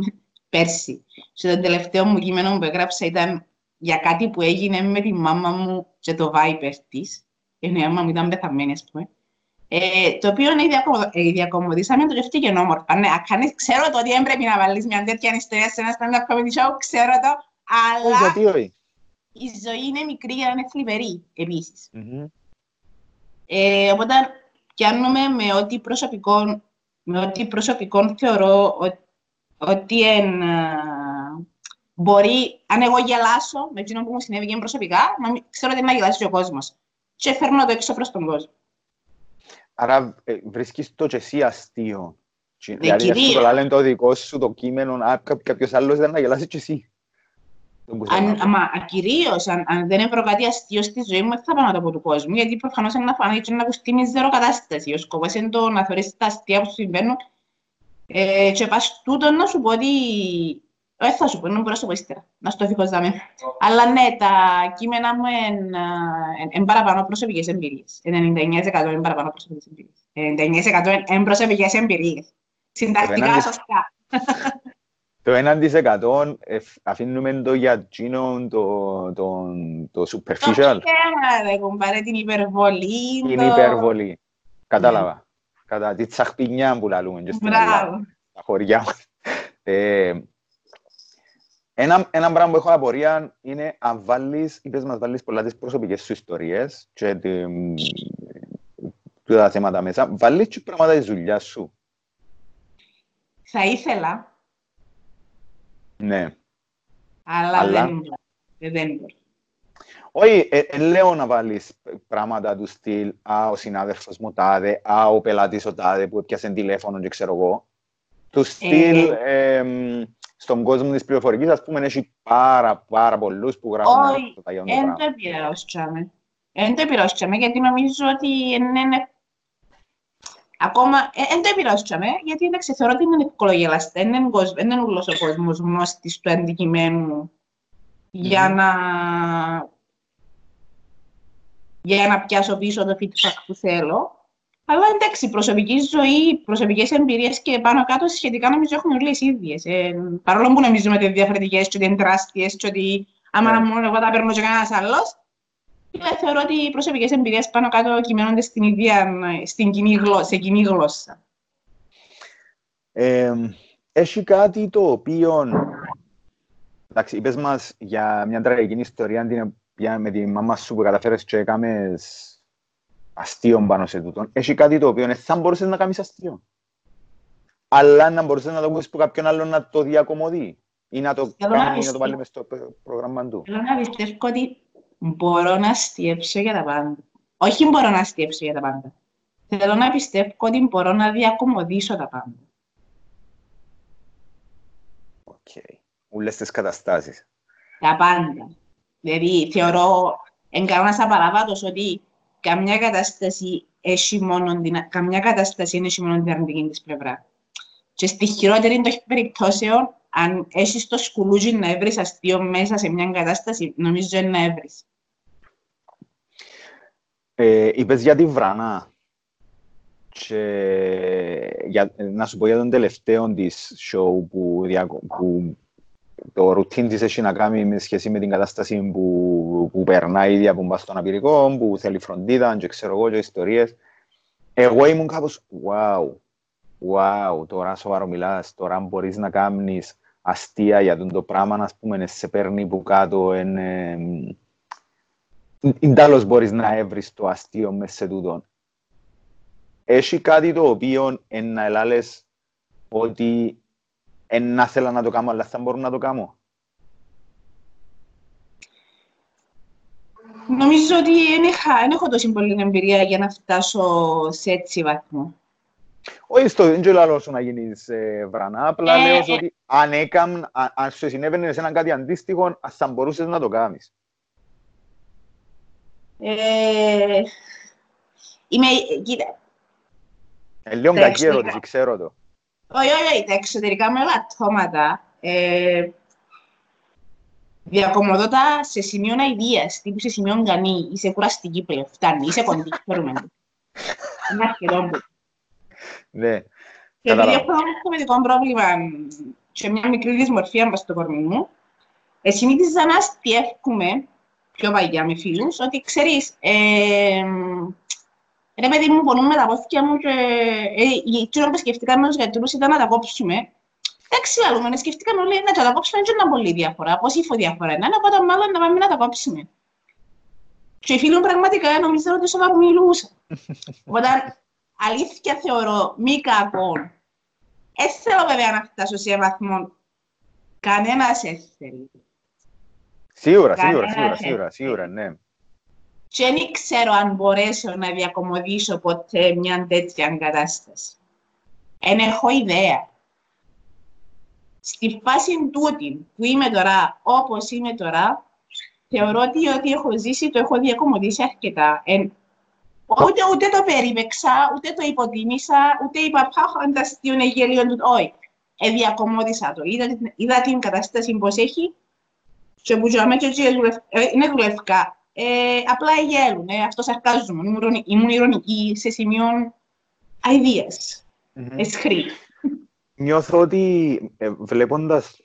πέρσι. Και το τελευταίο μου κείμενο που έγραψα ήταν για κάτι που έγινε με τη μάμα μου και το Viper της. Η μάμα μου ήταν πεθαμένη, ας πούμε. Ε, το οποίο ε, διακομωδήσαμε το και όμορφα. Ναι, ακάνεις, ξέρω το ότι δεν πρέπει να βάλεις μια τέτοια ιστορία σε ένας stand-up comedy show, ξέρω το, αλλά... Γιατί όχι. Η ζωή είναι μικρή για να είναι θλιβερή, επίσης. Mm-hmm. Ε, οπότε, πιάνουμε με ό,τι προσωπικό, με ό,τι προσωπικό θεωρώ ότι, ότι εν, μπορεί, αν εγώ γελάσω με εκείνο που μου συνέβη προσωπικά, να, ξέρω ότι να γελάσει ο κόσμος. Και φέρνω το έξω προς τον κόσμο. Άρα ε, βρίσκεις το και εσύ αστείο. Ναι, δηλαδή, αυτό το λένε το δικό σου το κείμενο, αν κάποιος άλλος δεν να γελάσει και εσύ. Αν, μα, κυρίως, αν, αν δεν έβρω κάτι αστείο στη ζωή μου, θα πάω να το πω του κόσμου, γιατί προφανώς είναι να φανεί και να ακουστεί μιζέρο κατάσταση. Ο σκοπός είναι το να θεωρείς τα αστεία που σου συμβαίνουν ε, και πας τούτο να σου πω ότι δεν θα σου πω, δεν μπορώ να σου πω ύστερα, να στο δίχως δάμε. Αλλά ναι, τα κείμενα μου είναι παραπάνω προσωπικές εμπειρίες. 99% είναι παραπάνω προσωπικές εμπειρίες. 99% είναι προσωπικές εμπειρίες. Συντακτικά σωστά. Το 1% αφήνουμε το για εκείνο το, το, το superficial. Το θέμα, ρε κουμπάρε, την υπερβολή. Την υπερβολή. Κατάλαβα. Κατά τη τσαχπινιά που λαλούμε. Μπράβο. Τα χωριά μας. Ένα, ένα πράγμα που έχω απορία είναι αν βάλεις, είπες μας βάλεις πολλά τις προσωπικές σου ιστορίες και τα θέματα μέσα, βάλεις και πράγματα της δουλειάς σου. Θα ήθελα. Ναι. Αλλά, Αλλά... δεν, δεν μπορεί. Όχι, ε, ε, λέω να βάλεις πράγματα του στυλ «Α, ο συνάδελφος μου τάδε», «Α, ο πελάτης ο τάδε που έπιασε τηλέφωνο και ξέρω εγώ». Του στυλ... Ε, ε, στον κόσμο της πληροφορικής, ας πούμε, έχει πάρα, πάρα πολλούς που γράφουν Όχι, δεν το επηρεώσαμε. Δεν το επηρεώσαμε, γιατί νομίζω ότι είναι... Ακόμα, δεν το επηρεώσαμε, γιατί εντάξει, θεωρώ ότι είναι ευκολογελαστέ. Δεν είναι ούλος ο κόσμος γνώστης του αντικειμένου για να για να πιάσω πίσω το feedback που θέλω. Αλλά εντάξει, προσωπική ζωή, προσωπικές εμπειρίες και πάνω κάτω σχετικά νομίζω έχουμε όλες οι ίδιες. Ε, παρόλο που νομίζουμε ότι είναι διαφορετικές και ότι είναι τεράστιες και ότι άμα να μόνο εγώ τα παίρνω και κανένας άλλος, θεωρώ ότι οι προσωπικές εμπειρίες πάνω κάτω κυμαίνονται στην ίδια, στην κοινή γλώσσα, σε κοινή γλώσσα. Ε, έχει κάτι το οποίο. Εντάξει, είπες μας για μια τραγική ιστορία με τη μάμα σου που καταφέρεις και έκαμες αστείο πάνω σε τούτο. Έχει κάτι το οποίο θα μπορούσες να κάνεις αστείο. Αλλά να μπορούσες να το ακούσει που κάποιον άλλο να το διακομωδεί ή να το κάνει ή να το βάλει μες στο πρόγραμμα του. Θέλω να πιστεύω ότι μπορώ να αστειέψω για τα πάντα. Όχι μπορώ να αστειέψω για τα πάντα. Θέλω να πιστεύω ότι μπορώ να διακωμωδήσω τα πάντα. OK. Okay. Ούλες τις καταστάσεις. Τα πάντα. Δηλαδή, θεωρώ, εν κανόνας απαράβατος ότι καμιά κατάσταση έχει μόνο την, καμιά κατάσταση έχει μόνο την αρνητική της πλευρά. Και στη χειρότερη των περιπτώσεων, αν έχεις το σκουλούζι να βρει αστείο μέσα σε μια κατάσταση, νομίζω είναι να βρει. Ε, είπες για τη Βράνα. Και για, να σου πω για τον τελευταίο της show που, που το ρουτίν της έχει να κάνει με σχέση με την κατάσταση που, που περνάει ήδη από στον απειρικό, που θέλει φροντίδα και ξέρω εγώ και ιστορίες. Εγώ ήμουν κάπως, wow, wow, τώρα σοβαρό μιλάς, τώρα μπορείς να κάνεις αστεία για τον το πράγμα, ας πούμε, σε παίρνει που κάτω, είναι... Ίνταλος μπορείς να έβρεις το αστείο μέσα σε τούτο. Έχει κάτι το οποίο να ελάλες ότι εν να θέλω να το κάνω, αλλά θα μπορώ να το κάνω. Νομίζω ότι δεν έχω τόση πολύ εμπειρία για να φτάσω σε έτσι βαθμό. Όχι στο δεν λέω σου να γίνεις ε, βρανά, απλά ε, λέω ε, ότι αν, έκαν, αν, αν σου συνέβαινε σε έναν κάτι αντίστοιχο, θα μπορούσες να το κάνεις. Ε, είμαι, κοίτα. Ε, λίγο κακή ερώτηση, ξέρω το. Όχι, όχι, τα εξωτερικά μου ελαττώματα ε, διακομωδώ τα σε σημείο αηδίας, τύπου σε σημείο γκανή, είσαι κουραστική πλέον, φτάνει, είσαι κοντή, θέλουμε. Ένα σχεδόν που. Ναι. Και επειδή έχω ένα κομματικό πρόβλημα σε μια μικρή δυσμορφία μας στο κορμί μου, συνήθιζα να αστιεύκουμε πιο παγιά με φίλους, ότι ξέρεις, ε, Ρε παιδί μου, πονούμε τα πόθηκια μου και οι τσίρον που σκεφτήκαμε ως γιατρούς ήταν να τα κόψουμε. Εντάξει, λαλούμε, σκεφτήκαμε όλοι να τα κόψουμε και να πολύ διαφορά, πώς ύφο διαφορά είναι, οπότε μάλλον να πάμε να τα κόψουμε. Και οι φίλοι μου πραγματικά νομίζω ότι σοβαρό μιλούσα. Οπότε, αλήθεια θεωρώ, μη κακό. Δεν θέλω βέβαια να φτάσω σε βαθμό. Κανένας έθελε. Σίγουρα, σίγουρα, σίγουρα, σίγουρα, σίγουρα, ναι και δεν ξέρω αν μπορέσω να διακομωδήσω ποτέ μια τέτοια κατάσταση. Δεν έχω ιδέα. Στη φάση τούτη που είμαι τώρα, όπως είμαι τώρα, θεωρώ ότι ό,τι έχω ζήσει το έχω διακομωδήσει αρκετά. Εν, ούτε, ούτε το περίμεξα, ούτε το υποτίμησα, ούτε είπα τι είναι γελίο του. Όχι. Ε, διακομώδισα το. Είδα, είδα την κατάσταση πώς έχει και που και ε, είναι δουλευκά. Ε, απλά γέλουν, ε, αυτό σαρκάζομαι. Ήμουν, ήμουν ηρωνική σε σημείο αηδίας, mm-hmm. εσχρή. Νιώθω ότι ε, βλέποντας,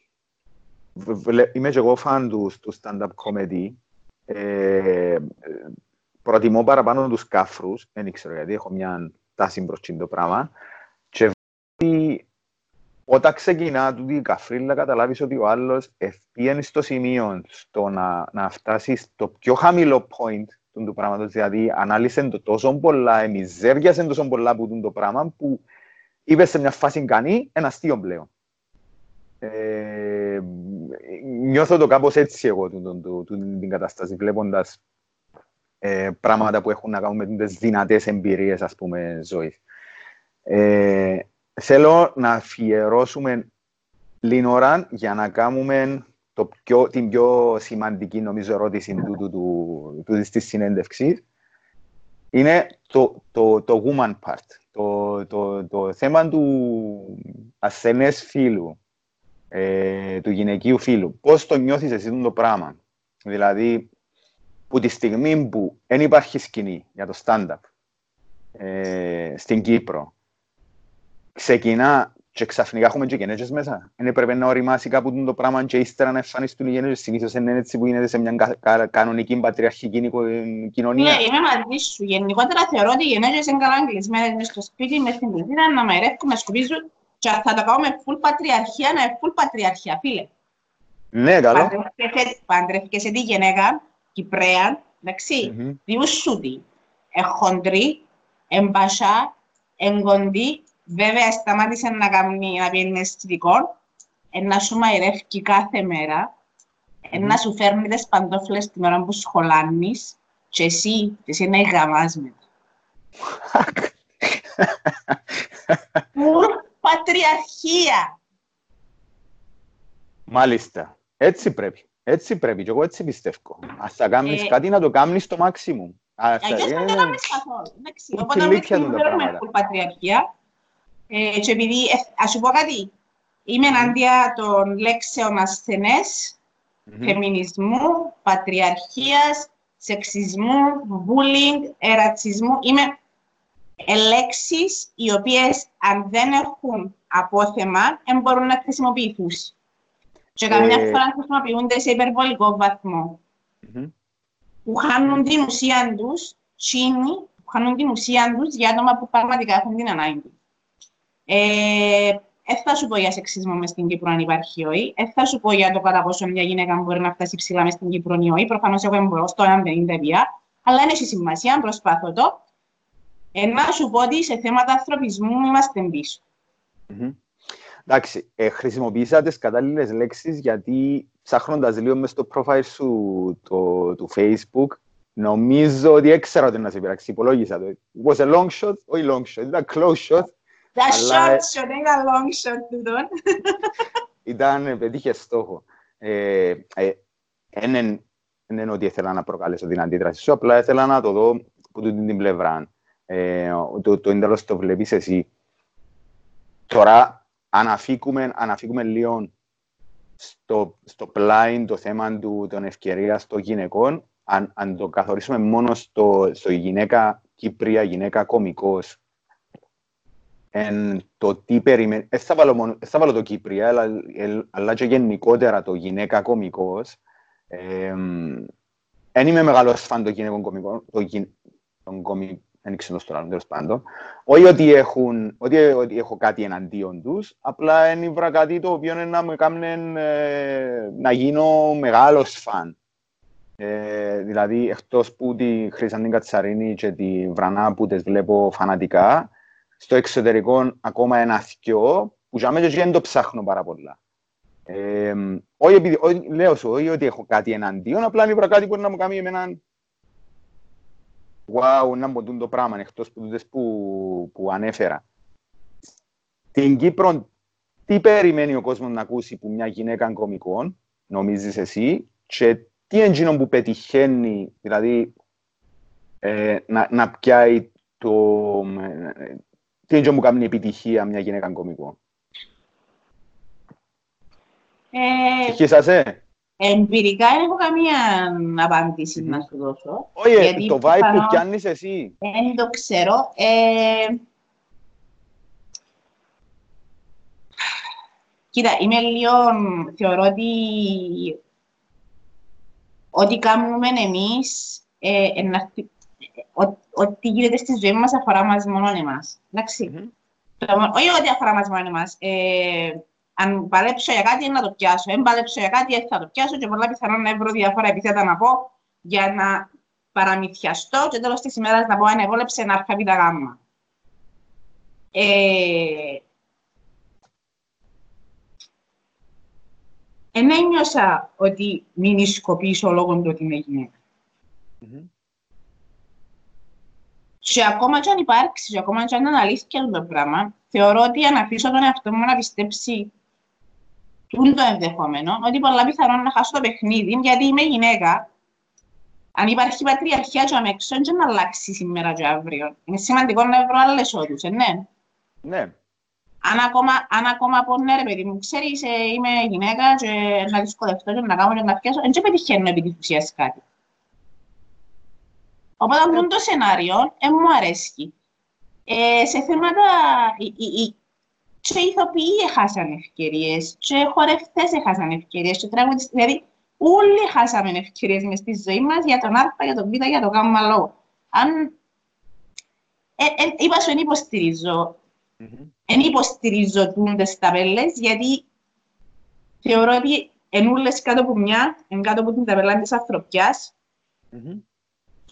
βλέ, είμαι και εγώ φαν του, του stand-up comedy, ε, προτιμώ παραπάνω τους κάφρους, δεν ξέρω γιατί έχω μια τάση προς το πράγμα, και όταν ξεκινά τούτη η καφρίλα, καταλάβεις ότι ο άλλος ευπίενει στο σημείο στο να, να φτάσει στο πιο χαμηλό point του, του πράγματος, δηλαδή ανάλυσε το τόσο πολλά, εμιζέριασε τόσο πολλά που το πράγμα που είπες σε μια φάση κανεί ένα αστείο πλέον. Ε, νιώθω το κάπως έτσι εγώ του, του, του, του την κατάσταση, βλέποντας ε, πράγματα που έχουν να κάνουν με τις δυνατές εμπειρίες, ας πούμε, ζωής. Ε, θέλω να αφιερώσουμε λίγο ώρα για να κάνουμε το πιο, την πιο σημαντική νομίζω ερώτηση του, του, του, του, της συνέντευξης. Είναι το, το, το woman part, το, το, το θέμα του ασθενές φίλου, ε, του γυναικείου φίλου. Πώς το νιώθεις εσύ το πράγμα; Δηλαδή, που τη στιγμή που δεν υπάρχει σκηνή για το stand-up ε, στην Κύπρο, ξεκινά και ξαφνικά έχουμε και γενέτσες μέσα. Δεν πρέπει να οριμάσει κάπου το πράγμα και ύστερα να εμφανιστούν οι γενέτσες. Συνήθως είναι έτσι που γίνεται σε μια κανονική πατριαρχική κοινωνία. Ναι, είμαι μαζί σου. Γενικότερα θεωρώ ότι οι γενέτσες είναι καλά κλεισμένες μες στο σπίτι, μες στην κουζίνα, να μαϊρεύουν, να σκουπίζουν και θα το κάνουμε full πατριαρχία, να είναι full πατριαρχία, φίλε. Ναι, καλό. Παντρεύκεσαι σε τη γυναίκα, Κυπρέα, εντάξει, mm-hmm. διούσουτη, εχοντρή, εμπασά, εγκοντή, Βέβαια, σταμάτησε να κάνει να πιένει αισθητικό, να σου μαϊρεύει κάθε μέρα, mm. να σου φέρνει τις παντόφλες την ώρα που σχολάνεις και εσύ, εσύ να γαμάς μετά. πατριαρχία. Μάλιστα. Έτσι πρέπει. Έτσι πρέπει. Και εγώ έτσι πιστεύω. Ας θα κάνεις ε... κάτι να το κάνεις στο μάξιμου. Αγιώς δεν το κάνεις καθόλου. Οπότε, μην θέλουμε πατριαρχία, ε, και επειδή, ε, ας σου πω κάτι, είμαι εναντία των λέξεων ασθενές, mm-hmm. φεμινισμού, πατριαρχίας, σεξισμού, bullying, ερατσισμού. Είμαι λέξεις οι οποίες αν δεν έχουν απόθεμα δεν μπορούν να χρησιμοποιηθούν. Και καμιά ε... φορά χρησιμοποιούνται σε υπερβολικό βαθμό. Mm-hmm. Που χάνουν την ουσία τους, τσίνοι, που χάνουν την ουσία τους για άτομα που πραγματικά έχουν την ανάγκη. Ε, δεν θα σου πω για σεξισμό μες στην Κύπρο αν υπάρχει όχι. Δεν θα σου πω για το κατά πόσο μια γυναίκα μπορεί να φτάσει ψηλά μες στην Κύπρο ή όχι. Προφανώς εγώ εμπορώ στο αν δεν είναι βία. Αλλά είναι σημασία, προσπάθω το. Ε, να σου πω ότι σε θέματα ανθρωπισμού είμαστε πίσω. Mm-hmm. Εντάξει, ε, χρησιμοποίησα τις κατάλληλες λέξεις γιατί ψάχνοντας λίγο μες στο profile σου το, του Facebook, νομίζω ότι έξερα ότι να σε πειράξει. Υπολόγισα το. It was a long shot, όχι long shot, ήταν close shot. Τα short shot, δεν ήταν long shot τούτον. ήταν, ε, πετύχε στόχο. Ε, ε, δεν είναι ότι ήθελα να προκαλέσω την αντίδραση σου, απλά ήθελα να το δω από την πλευρά. Ε, το, το ίντελος το βλέπεις εσύ. Τώρα, αν αφήκουμε, αν αφήκουμε λίγο στο, στο πλάι το θέμα του, των ευκαιρίας των γυναικών, αν, αν το καθορίσουμε μόνο στο, στο γυναίκα Κύπρια, γυναίκα κομικός, εν το τι περιμένει, δεν θα, βάλω θα βάλω το Κύπρια, αλλά, αλλά και γενικότερα το γυναίκα κομικός, δεν είμαι μεγάλος φαν των γυναικών κομικών, των κομικών, δεν ξέρω στο άλλο, τέλος πάντων. Όχι ότι, έχουν, ότι, ότι έχω κάτι εναντίον τους, απλά είναι κάτι το οποίο είναι να με κάνει ε, να γίνω μεγάλος φαν. Ε, δηλαδή, εκτός που τη Χρυσάντη Κατσαρίνη και τη Βρανά που τις βλέπω φανατικά, στο εξωτερικό ακόμα ένα θυκιό που για μένα δεν το ψάχνω πάρα πολλά. Ε, όχι, επειδή, όχι, λέω σου, όχι ότι έχω κάτι εναντίον, απλά είναι κάτι που μπορεί να μου κάνει εμένα wow, να μποντούν το πράγμα, εκτός που, που, που ανέφερα. Στην Κύπρο, τι περιμένει ο κόσμος να ακούσει που μια γυναίκα κομικών, νομίζεις εσύ, και τι είναι που πετυχαίνει, δηλαδή, ε, να, να πιάει το... Ε, τι είναι που κάνει επιτυχία μια γυναίκα κομικών. Ε, Εμπειρικά δεν έχω καμία απάντηση να σου δώσω. Όχι, το vibe που πιάνεις εσύ. Δεν το ξέρω. Ε... Κοίτα, είμαι λίγο, θεωρώ ότι ό,τι κάνουμε εμείς, ε, ό,τι γίνεται στη ζωή μας αφορά μας μόνο εμάς. Εντάξει. Mm-hmm. Όχι ότι αφορά μας μόνο εμάς. Ε, αν παλέψω για κάτι, να το πιάσω. Αν παλέψω για κάτι, θα το πιάσω και πολλά πιθανόν να βρω διάφορα επιθέτα να πω για να παραμυθιαστώ και τέλος της ημέρας να πω αν εβόλεψε ένα αρκαβήτα γάμμα. Ε, εν ένιωσα ότι μην ισκοπήσω λόγω του ότι είμαι γυναίκα. Mm-hmm. Και ακόμα και αν υπάρξει, και ακόμα και αν είναι αλήθεια το πράγμα, θεωρώ ότι αν αφήσω τον εαυτό μου να πιστέψει τούν το ενδεχόμενο, ότι πολλά πιθανόν να χάσω το παιχνίδι, γιατί είμαι γυναίκα. Αν υπάρχει πατριαρχία και αμέξω, δεν να αλλάξει σήμερα και αύριο. Είναι σημαντικό να βρω άλλες όρους, ε, ναι. Ναι. Αν ακόμα, αν ακόμα πω ναι ρε παιδί μου, ξέρεις, ε, είμαι γυναίκα και να δυσκολευτώ και να κάνω και να πιάσω, δεν πετυχαίνω επί της ουσίας κάτι. Οπότε αυτό το σενάριο ε, μου αρέσει. Ε, σε θέματα, η, η, και οι ηθοποιοί έχασαν ευκαιρίες, και χορευτές έχασαν ευκαιρίες, και τραγουδιστέ. Δηλαδή, όλοι χάσαμε ευκαιρίες μες στη ζωή μας για τον Α, για τον Β, για τον Γ λόγο. Αν. Ε, ε, είπα σου, δεν υποστηρίζω. Δεν υποστηρίζω τούντε ταπέλε, γιατί θεωρώ ότι ενούλε κάτω από μια, εν κάτω από την ταπέλα της ανθρωπιάς.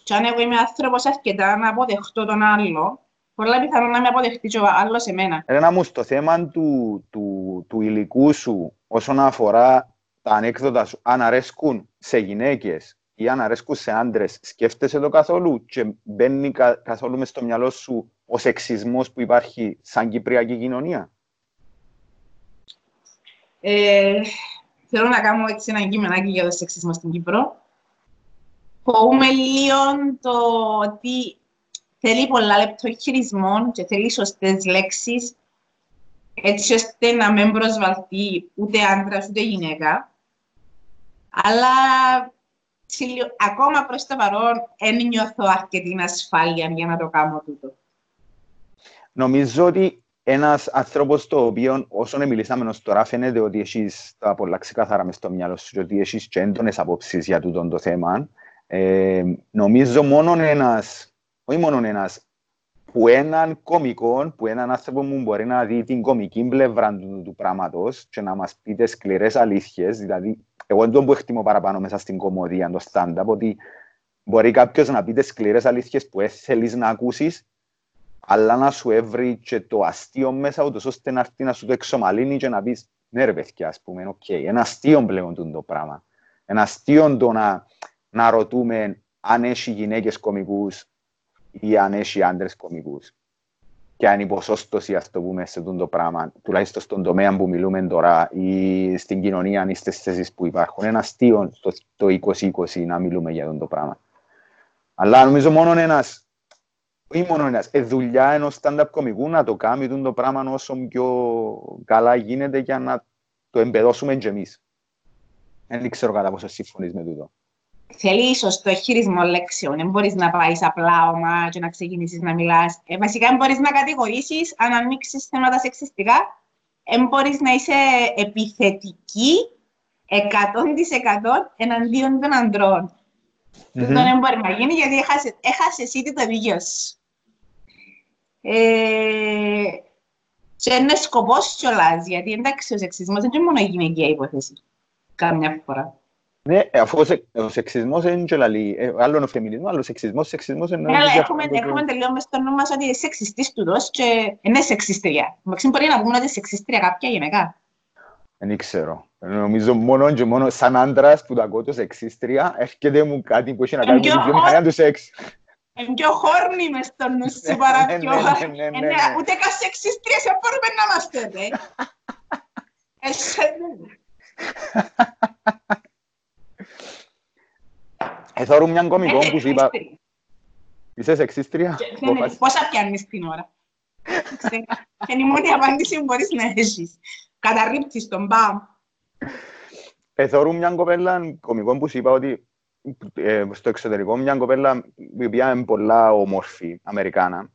Και αν εγώ είμαι άνθρωπος αρκετά να αποδεχτώ τον άλλο, πολλά πιθανόν να με αποδεχτεί και ο άλλος εμένα. Ένα μου, στο θέμα του, του, του υλικού σου, όσον αφορά τα ανέκδοτα σου, αν αρέσκουν σε γυναίκες ή αν αρέσκουν σε άντρες, σκέφτεσαι το καθόλου και μπαίνει κα, καθόλου μες στο μυαλό σου ο σεξισμός που υπάρχει σαν κυπριακή κοινωνία; Ε, θέλω να κάνω έτσι ένα κείμενάκι για το σεξισμό στην Κύπρο. Φοβούμαι λίγο το ότι θέλει πολλά λεπτό χειρισμό και θέλει σωστές λέξεις, έτσι ώστε να μην προσβαλθεί ούτε άντρας ούτε γυναίκα. Αλλά ακόμα προς το παρόν δεν νιώθω αρκετή ασφάλεια για να το κάνω τούτο. Νομίζω ότι ένας άνθρωπος το οποίο όσον μιλήσαμε ως τώρα φαίνεται ότι έχεις τα πολλά ξεκάθαρα μες στο μυαλό σου και ότι έχεις και έντονες απόψεις για τούτο το θέμα. Ε, νομίζω μόνο ένας, όχι μόνο ένας, που έναν κομικό, που έναν άνθρωπο που μπορεί να δει την κομική πλευρά του, του πράγματος και να μας πείτε σκληρές αλήθειες, δηλαδή εγώ δεν που εκτιμώ παραπάνω μέσα στην κομμωδία, το stand-up, ότι μπορεί κάποιος να πει τες σκληρές αλήθειες που θέλεις να ακούσεις αλλά να σου έβρει και το αστείο μέσα, ούτως ώστε να έρθει να σου το εξομαλύνει και να πεις ναι ρε παιδιά, ας πούμε, OK, okay. ένα αστείο πλέον το πράγμα. Ένα αστείο το να, να ρωτούμε αν έχει γυναίκες κωμικούς ή αν έχει άντρες κομικούς. Και αν η ποσόστωση, ας το πούμε, σε το πράγμα, τουλάχιστον στον τομέα που μιλούμε τώρα ή στην κοινωνία ή στις θέσεις που υπάρχουν. Ένα αστείο το, το 2020 να μιλούμε για το πράγμα. Αλλά νομίζω μόνο ένας όχι μόνο ένας, ε, δουλειά ενός stand-up κομικού να το κάνει το πράγμα όσο πιο καλά γίνεται για να το εμπεδώσουμε και εμείς. Δεν ξέρω κατά πόσο συμφωνείς με τούτο. Θέλει σωστό χειρισμό λέξεων. Δεν μπορείς να πάεις απλά ομά και να ξεκινήσεις να μιλάς. Ε, βασικά, δεν μπορείς να κατηγορήσεις αν ανοίξεις θέματα σεξιστικά. Δεν μπορείς να είσαι επιθετική 100% εναντίον των ανδρών. Mm-hmm. Τούτο δεν μπορεί να γίνει γιατί έχασες, έχασες εσύ το δίκιο σου. Ε, και είναι σκοπός κιόλας, γιατί εντάξει ο σεξισμός δεν είναι μόνο η γυναικεία υπόθεση. Κάμια φορά. Ναι, αφού ο σεξισμός είναι και λαλή, ε, άλλο είναι ο φεμινισμός, άλλο ο σεξισμός, σεξισμός είναι... Ναι, αλλά έχουμε, έχουμε τελείω μες στο νου μας ότι είναι σεξιστής του δός και είναι σεξιστρία. Μαξίν μπορεί να πούμε ότι είναι σεξιστρία κάποια γυναίκα; Δεν ξέρω. Νομίζω μόνο και μόνο σαν άντρας που το ακούω το σεξίστρια, έρχεται μου κάτι που έχει να κάνει με τη βιομηχανία του σεξ. Είναι πιο χόρνη μες στο νου σου παρά πιο... Ούτε καν σεξίστριες μπορούμε να είμαστε, δε. Εθώρουν μια κομικό που σου είπα... Είσαι σεξίστρια. Πόσα πιάνεις την ώρα; Είναι η μόνη απάντηση που μπορείς να έχεις. Καταρρύπτεις τον μπαμ. Εθώρουν μια κοπέλα κομικό που σου είπα ότι ε, στο εξωτερικό μια κοπέλα η οποία είναι πολλά όμορφη, Αμερικάνα.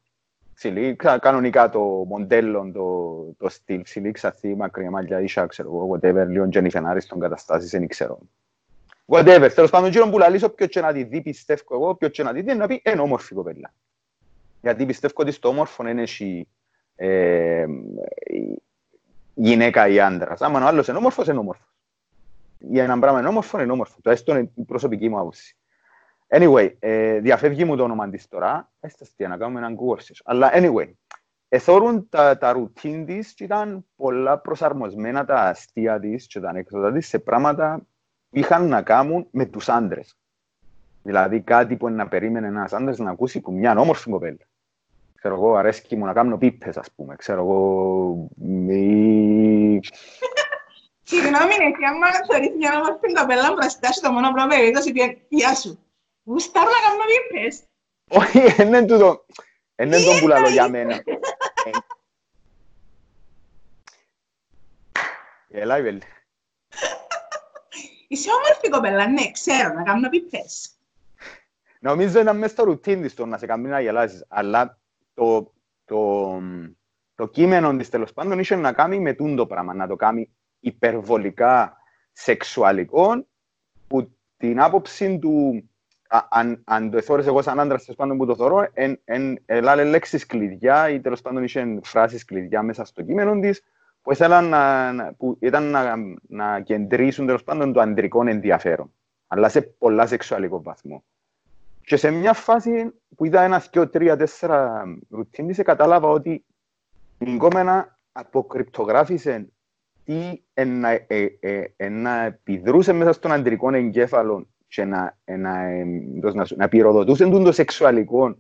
Ψηλή, κανονικά το μοντέλο, το, το στυλ, ψηλή, ξαθή, μακριά μαλλιά, ίσα, ξέρω εγώ, whatever, λίγο Jennifer Aniston καταστάσεις, δεν ξέρω. Whatever, τέλος πάντων, γύρω που λαλήσω, ποιο και να τη δει, πιστεύω εγώ, ποιο και να τη δει, να πει, είναι όμορφη κοπέλα. Γιατί πιστεύω ότι στο όμορφο είναι η ε, γυναίκα ή άντρας. Άμα ο άλλος είναι όμορφος, είναι όμορφος για έναν πράγμα είναι όμορφο, είναι όμορφο. Το έστω είναι η προσωπική μου άποψη. Anyway, ε, διαφεύγει μου το όνομα της τώρα, έστω τι να κάνουμε έναν κούρσιο. Αλλά anyway, εθώρουν τα, τα ρουτίν της και ήταν πολλά προσαρμοσμένα τα αστεία της και τα ανέκδοτα της σε πράγματα που είχαν να κάνουν με τους άντρες. Δηλαδή κάτι που να περίμενε ένας άντρας να ακούσει που μια όμορφη κοπέλα. Ξέρω εγώ, αρέσκει μου να κάνω πίπες, ας πούμε. Ξέρω εγώ, μη... Συγγνώμη, εσύ άμα θεωρείς μια όμορφη κοπέλα μπροστά σου, το μόνο πρόβλημα είναι ότι γεια σου. Γουστάρω να κάνω μήπες. Όχι, είναι τούτο. Είναι τον που λαλώ για μένα. Έλα, Ιβέλ. Είσαι όμορφη κοπέλα, ναι, ξέρω, να κάνω πίπες. Νομίζω είναι μέσα στο ρουτίν της το να σε κάνει να γελάσεις, αλλά το, το, το κείμενο της τέλος πάντων είχε να κάνει με τούτο πράγμα, να το κάνει υπερβολικά σεξουαλικών που την άποψη του αν, αν το εθώρες εγώ σαν άντρας τέλος πάντων που το θωρώ εν, εν, ελάλε λέξεις κλειδιά ή τέλος πάντων είχε φράσεις κλειδιά μέσα στο κείμενο της που, ήθελαν να, που ήταν να, να κεντρήσουν τέλος πάντων το αντρικό ενδιαφέρον αλλά σε πολλά σεξουαλικό βαθμό. Και σε μια φάση που είδα ένα, δυο, τρία, τέσσερα ρουτίνες κατάλαβα ότι η κόμενα αποκρυπτογράφησε τι να, ε, ε, να επιδρούσε μέσα στον αντρικό εγκέφαλο και να, να, να, να πυροδοτούσε το σεξουαλικό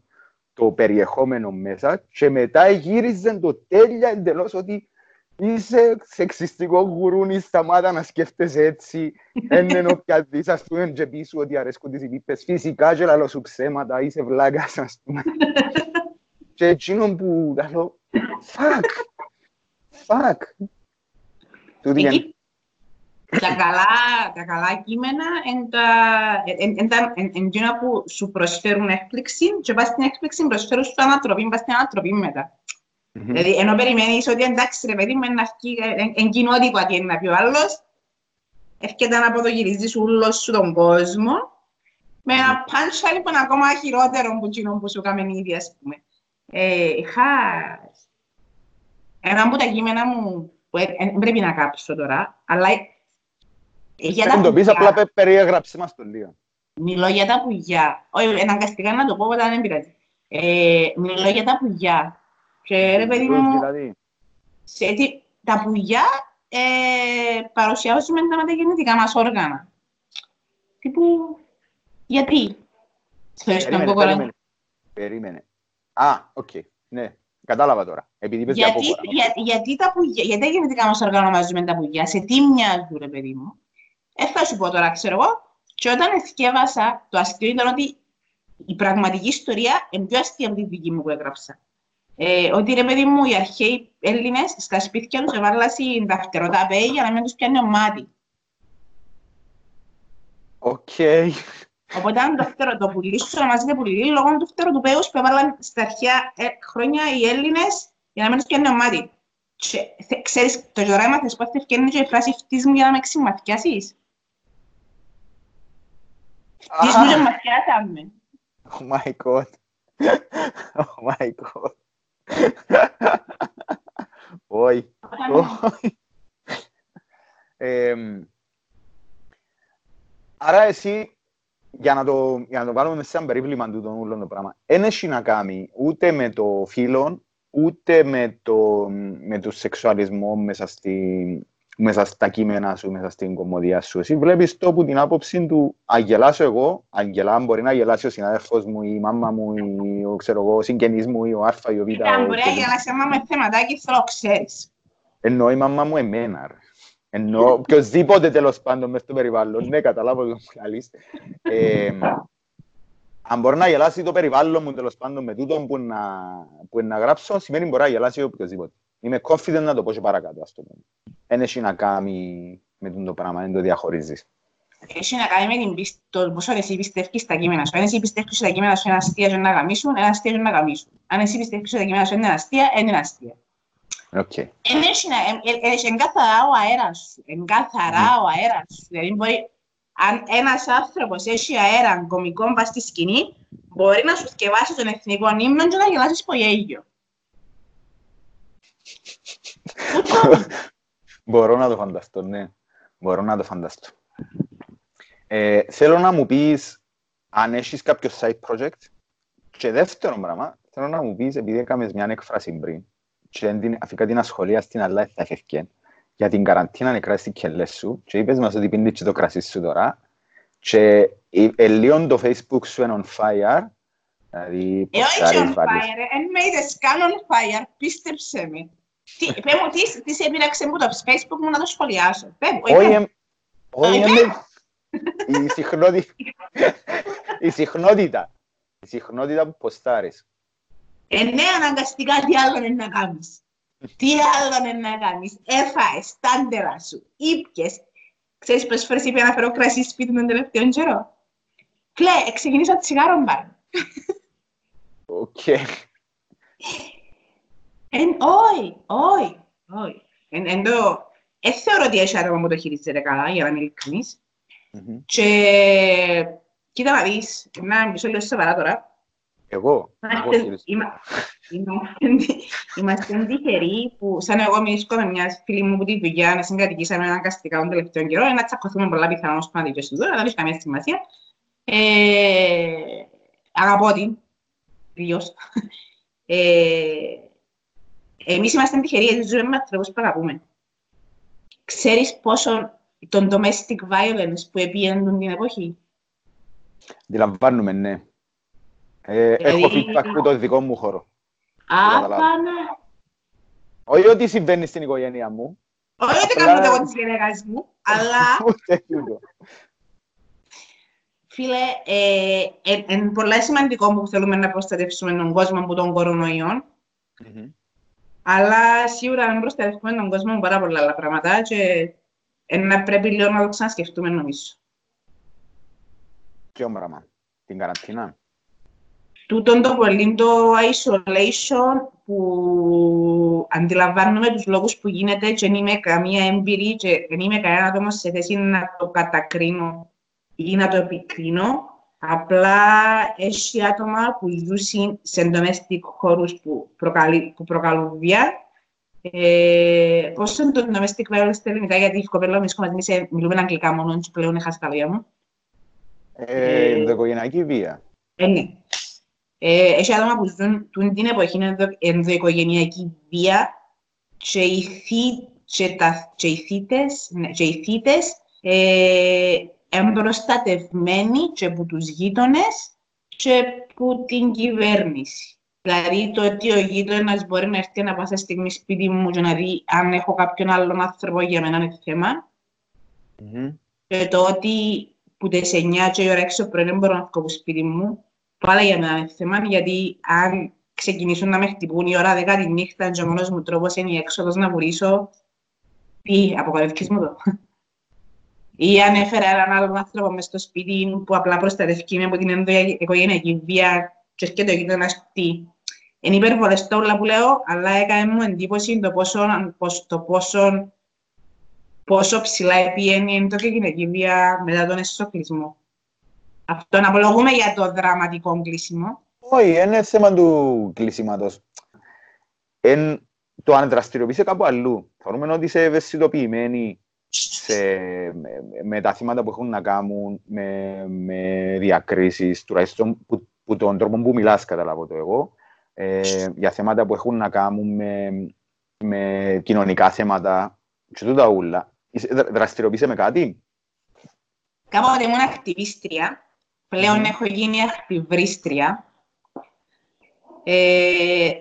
το περιεχόμενο μέσα και μετά γύριζε το τέλεια εντελώς ότι είσαι σεξιστικό γουρούνι, σταμάτα να σκέφτεσαι έτσι, είναι όποια δεις, ας πούμε, και πίσω ότι αρέσκουν τις υπήπες, φυσικά και λαλό σου ψέματα, είσαι βλάκας, ας πούμε. και εκείνο που λαλό, fuck, fuck, Εκεί, τα, καλά, τα καλά κείμενα είναι εκείνα που σου προσφέρουν έκπληξη και βάσει την έκπληξη προσφέρουν σου ανατροπή, βάσει την ανατροπή μετά. Δηλαδή, ενώ περιμένεις ότι εντάξει ρε παιδί μου, είναι αρχή, εν κοινότητα τι είναι να πει ο άλλος, έρχεται να αποδογυρίζεις ούλος σου τον κόσμο, με ένα punchline που είναι ακόμα χειρότερο από εκείνο που σου έκαμε ήδη, ας πούμε. Ε, είχα... Ένα από τα κείμενα μου, που δεν πρέπει να κάψω τώρα, αλλά... Για τα το πεις, απλά περιέγραψε μας το λίγο. Μιλώ για τα πουλιά. Όχι, αναγκαστικά να το πω, όταν δεν πειράζει. Ε, μιλώ για τα πουλιά. Και ρε παιδί μου, δηλαδή. σε τι, τα πουλιά ε, παρομοιάζουμε τα με τα γεννητικά μας όργανα. Τύπου, γιατί; Περίμενε, περίμενε. Περίμενε. Α, OK. Okay. Ναι, κατάλαβα τώρα. Επειδή πες γιατί, για, για, γιατί, τα πουλιά, γιατί τα γεννητικά μας όργανα ονομάζουμε τα πουλιά, σε τι μοιάζουν, ρε παιδί μου; Ε, θα σου πω τώρα, ξέρω εγώ. Και όταν εδιάβασα, το αστείο ήταν ότι η πραγματική ιστορία είναι πιο αστεία από τη δική μου που έγραψα. Ε, ότι ρε παιδί μου, οι αρχαίοι Έλληνες στα σπίτια τους έβαλαν φτερωτά πέη για να μην τους πιάνει αμμάτι. Οκ. Οπότε αν το φτερό το πουλί σου ονομάζεται πουλί, λόγω του φτερού του πέους που έβαλαν στα αρχαία ε, χρόνια οι Έλληνες για να μην τους πιάνει αμμάτι. Και, θε, ξέρεις, το τώρα έμαθες πόθεν εφκαίνει και η φράση «φτύσ' μου για να με ξεμαθιάσεις». Φτύς μου και μαθιάσαμε. Oh my god. Oh my god. Όχι. Άρα εσύ, για να το, για να το βάλουμε μέσα σε περίβλημα του τον ούλον το πράγμα, δεν έχει να κάνει ούτε με το φίλο, ούτε με το, με το σεξουαλισμό μέσα στη, μέσα στα κείμενα σου, μέσα στην κομμωδία σου. Εσύ βλέπεις το που την άποψη του αγελάσω εγώ, αγελά μπορεί να γελάσει ο συνάδελφος μου, η μάμα μου, η, ο, ξέρω εγώ, ο συγγενής μου, ή ο Α ή ο Β. Αν μπορεί να γελάσει άμα με θεματάκι, θέλω ξέρεις. Εννοώ η μάμα μου εμένα. Ρε. Εννοώ οποιοςδήποτε τέλος πάντων μες στο περιβάλλον. Ναι, καταλάβω το καλείς. Ε, αν μπορεί να γελάσει το περιβάλλον μου τέλος πάντων με τούτο που να, που να γράψω, σημαίνει μπορεί να γελάσει οποιοςδήποτε. Είμαι confident να το πω και παρακάτω, ας το πούμε. Δεν έχει να κάνει με το πράγμα, δεν το διαχωρίζεις. Έχει να κάνει με την πίστη, το πόσο εσύ πιστεύεις στα κείμενα σου. Αν εσύ πιστεύεις στα κείμενα σου είναι αστεία και να γαμίσουν, είναι αστεία και να γαμίσουν. Αν εσύ πιστεύεις στα κείμενα σου είναι αστεία, είναι αστεία. Οκ. Έχει, εν καθαρά ο αέρας σου. Εν καθαρά ο αέρας σου. Δηλαδή μπορεί, αν ένας άνθρωπος έχει αέρα κωμικό πας στη σκηνή, μπορεί να σου διαβάσει τον εθνικό ύμνο και να γελάσεις στο γέλιο. Μπορώ να το φανταστώ, ναι. Μπορώ να το φανταστώ. Ε, θέλω να μου πεις αν έχεις κάποιο side project και δεύτερο πράγμα, θέλω να μου πεις, επειδή έκαμες μια έκφραση πριν και την, αφήκα την ασχολία στην αλλά θα έφευκε για την καραντίνα νεκρά στην κελές σου και είπες μας ότι πίνεις και το κρασί σου τώρα και ελίον το facebook σου είναι on fire Δηλαδή, ε, όχι on fire, εν με είδες καν on fire, πίστεψε με. Τι, πέ μου, τι, τι σε έπειραξε μου το facebook μου να το σχολιάσω. Όχι, όχι, η συχνότητα, η συχνότητα, η συχνότητα που ποστάρεις. Ε, ναι, αναγκαστικά τι άλλο είναι να κάνεις. Τι άλλο είναι να κάνεις. Έφαες τα άντερα σου, ήπιες. Ξέρεις πόσες φορές είπε να φέρω κρασί σπίτι με τον τελευταίο καιρό. Κλέ, ξεκινήσα τσιγάρο μπαρ. Οκ. Όχι, όχι, όχι. Εν το... Δεν θεωρώ ότι έχει άτομα που το χειρίζεται καλά, για να είμαι ειλικρινής. Και κοίτα να δεις, να μιλήσω λίγο σοβαρά τώρα. Εγώ, Είμαστε τυχεροί που, σαν εγώ μιλήσω με μια φίλη μου που τη δουλειά, να συγκατοικήσαμε αναγκαστικά τον τελευταίο καιρό, να τσακωθούμε πολλά πιθανόν όσο να δικαιώσει τώρα, δεν έχει καμία σημασία. Ε, αγαπώ την, τελειώς. Ε, εμείς είμαστε τυχεροί γιατί ζούμε με ανθρώπους που αγαπούμε. Ξέρεις πόσο τον domestic violence που επίενουν την εποχή; Αντιλαμβάνουμε, ναι. Ε, δηλαδή... Έχω feedback από το δικό μου χώρο. Άφανε. Όχι ότι συμβαίνει στην οικογένεια μου. Όχι ότι κάνω εγώ της γενέγας μου, αλλά... Φίλε, ε, ε, είναι πολύ σημαντικό που θέλουμε να προστατεύσουμε τον κόσμο από τον κορονοϊό. Mm-hmm. Αλλά σίγουρα να προστατεύσουμε τον κόσμο από πάρα πολλά άλλα πράγματα και να πρέπει λίγο να το ξανασκεφτούμε νομίζω. Ποιο πράγμα, την καραντίνα; τούτον το πολύ το isolation που αντιλαμβάνομαι τους λόγους που γίνεται και δεν είμαι καμία έμπειρη και δεν είμαι κανένας άτομος σε θέση να το κατακρίνω ή να το επικρίνω. Απλά έχει άτομα που ζουν σε domestic χώρους που, που προκαλούν βία. Ε, πώς είναι το domestic violence στα ελληνικά, γιατί η κοπέλα μου μιλούμε αγγλικά μόνο και πλέον έχασα τα λόγια μου. Ε, ενδοοικογενειακή βία. Ε, ναι. Ε, έχει άτομα που ζουν τούν την εποχή ενδοοικογενειακή βία και οι, θύ, και τα, και οι θύτες, ναι, και οι θύτες ε, εμπροστατευμένοι και από τους γείτονες και από την κυβέρνηση. Δηλαδή το ότι ο γείτονας μπορεί να έρθει να πάσα στιγμή σπίτι μου και να δει αν έχω κάποιον άλλον άνθρωπο για μένα είναι θέμα. Mm-hmm. Και το ότι που τις 9 και η ώρα έξω πρωί δεν μπορώ να βγω από σπίτι μου, πάλι για μένα είναι θέμα, γιατί αν ξεκινήσουν να με χτυπούν η ώρα 10 τη νύχτα και ο μόνος μου τρόπος είναι η έξοδος να βουρήσω, τι, αποκαλύφκεις μου το. Ή αν έφερα έναν άλλον άνθρωπο μες στο σπίτι που απλά προστατεύει με από την ενδοοικογενειακή βία και έρχεται ο γείτονας τι. Είναι υπερβολές το όλα που λέω, αλλά έκανε μου εντύπωση το πόσο, το πόσο πόσο ψηλά επιένει το και γυναική βία μετά τον εσωκλεισμό. Αυτό να απολογούμε για το δραματικό κλείσιμο. Όχι, είναι θέμα του κλείσιματος. το αν δραστηριοποιήσει κάπου αλλού. Θεωρούμε ότι είσαι ευαισθητοποιημένοι σε, με, με, τα θύματα που έχουν να κάνουν με, με διακρίσεις, τουλάχιστον που, που τον τρόπο που μιλάς καταλάβω το εγώ, ε, για θέματα που έχουν να κάνουν με, με κοινωνικά θέματα και τούτα ούλα. Δραστηριοποιείσαι με κάτι; Κάποτε ήμουν ακτιβίστρια. Πλέον mm. έχω γίνει ακτιβρίστρια.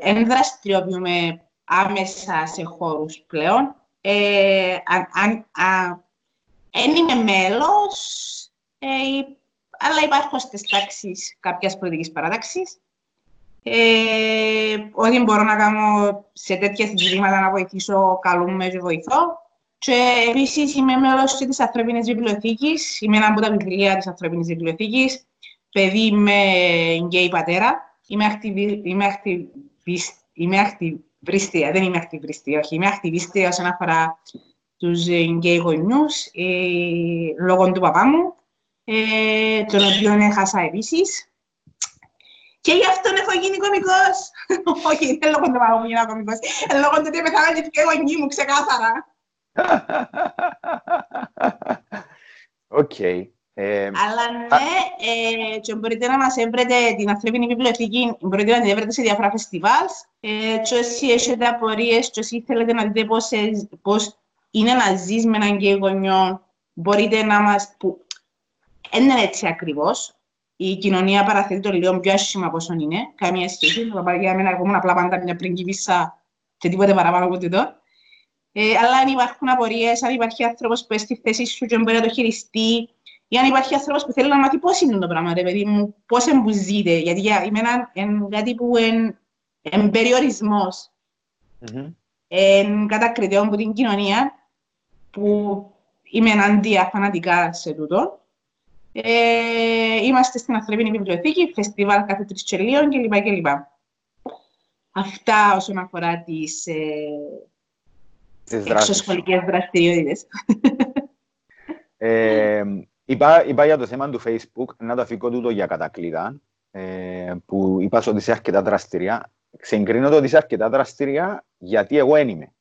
Δεν ε, δραστηριοποιούμε άμεσα σε χώρους πλέον. Ε, αν είμαι μέλος, ε, αλλά υπάρχω στις τάξεις κάποιας πολιτικής παράταξης. Ε, ό,τι μπορώ να κάνω σε τέτοια ζητήματα να βοηθήσω, καλούμε και βοηθώ. Και επίσης είμαι μέλος της Ανθρώπινης Βιβλιοθήκης. Είμαι ένα από τα βιβλία της Ανθρώπινης Βιβλιοθήκης. Παιδί με γκέι πατέρα. Είμαι, ακτιβι... είμαι, ακτιβισ... είμαι ακτιβίστρια. Δεν είμαι ακτιβίστρια, όχι. Είμαι ακτιβίστρια όσον αφορά τους γκέι γονιούς ε, λόγω του παπά μου, ε, τον οποίο έχασα επίσης. Και γι' αυτό έχω γίνει κωμικός. Όχι, δεν λόγω του παπά μου γίνα κωμικός. Λόγω του ότι πεθάνα οι γονείς μου, ξεκάθαρα. Οκ. Ε, Αλλά ναι, ε, και μπορείτε να μας έβρετε την ανθρώπινη βιβλιοθήκη, μπορείτε να την έβρετε σε διάφορα festivals. Ε, και όσοι έχετε απορίες, και όσοι θέλετε να δείτε πώς, πώς είναι να ζεις με έναν γκέι γονιό, μπορείτε να μας... Που... Δεν είναι έτσι ακριβώς. Η κοινωνία παραθέτει το λίγο πιο άσχημα από όσο είναι. Καμία σχέση. Το παπαγιά μένα, εγώ ήμουν απλά πάντα μια πριγκίπισσα και τίποτε παραπάνω από τούτο. Ε, αλλά αν υπάρχουν απορίες, αν υπάρχει άνθρωπος που έχει στη θέση σου και μπορεί να το χειριστεί, ή αν υπάρχει άνθρωπος που θέλει να μάθει πώς είναι το πράγμα, ρε παιδί μου, πώς εμπουζείται. Γιατί για μένα είναι κάτι που είναι περιορισμός. Είναι κατακριτέο από την κοινωνία που είμαι εναντία φανατικά σε τούτο. Ε, είμαστε στην Ανθρώπινη Βιβλιοθήκη, φεστιβάλ κάθε τρεις τσελίων κλπ. Αυτά όσον αφορά τις, ε, Εξωσχολικές δραστηριότητες. ε, είπα, είπα για το θέμα του Facebook, να το αφήκω τούτο για κατακλείδα, ε, που είπα ότι είσαι αρκετά δραστηριά. Συγκρίνω το ότι είσαι αρκετά δραστηριά γιατί εγώ δεν είμαι.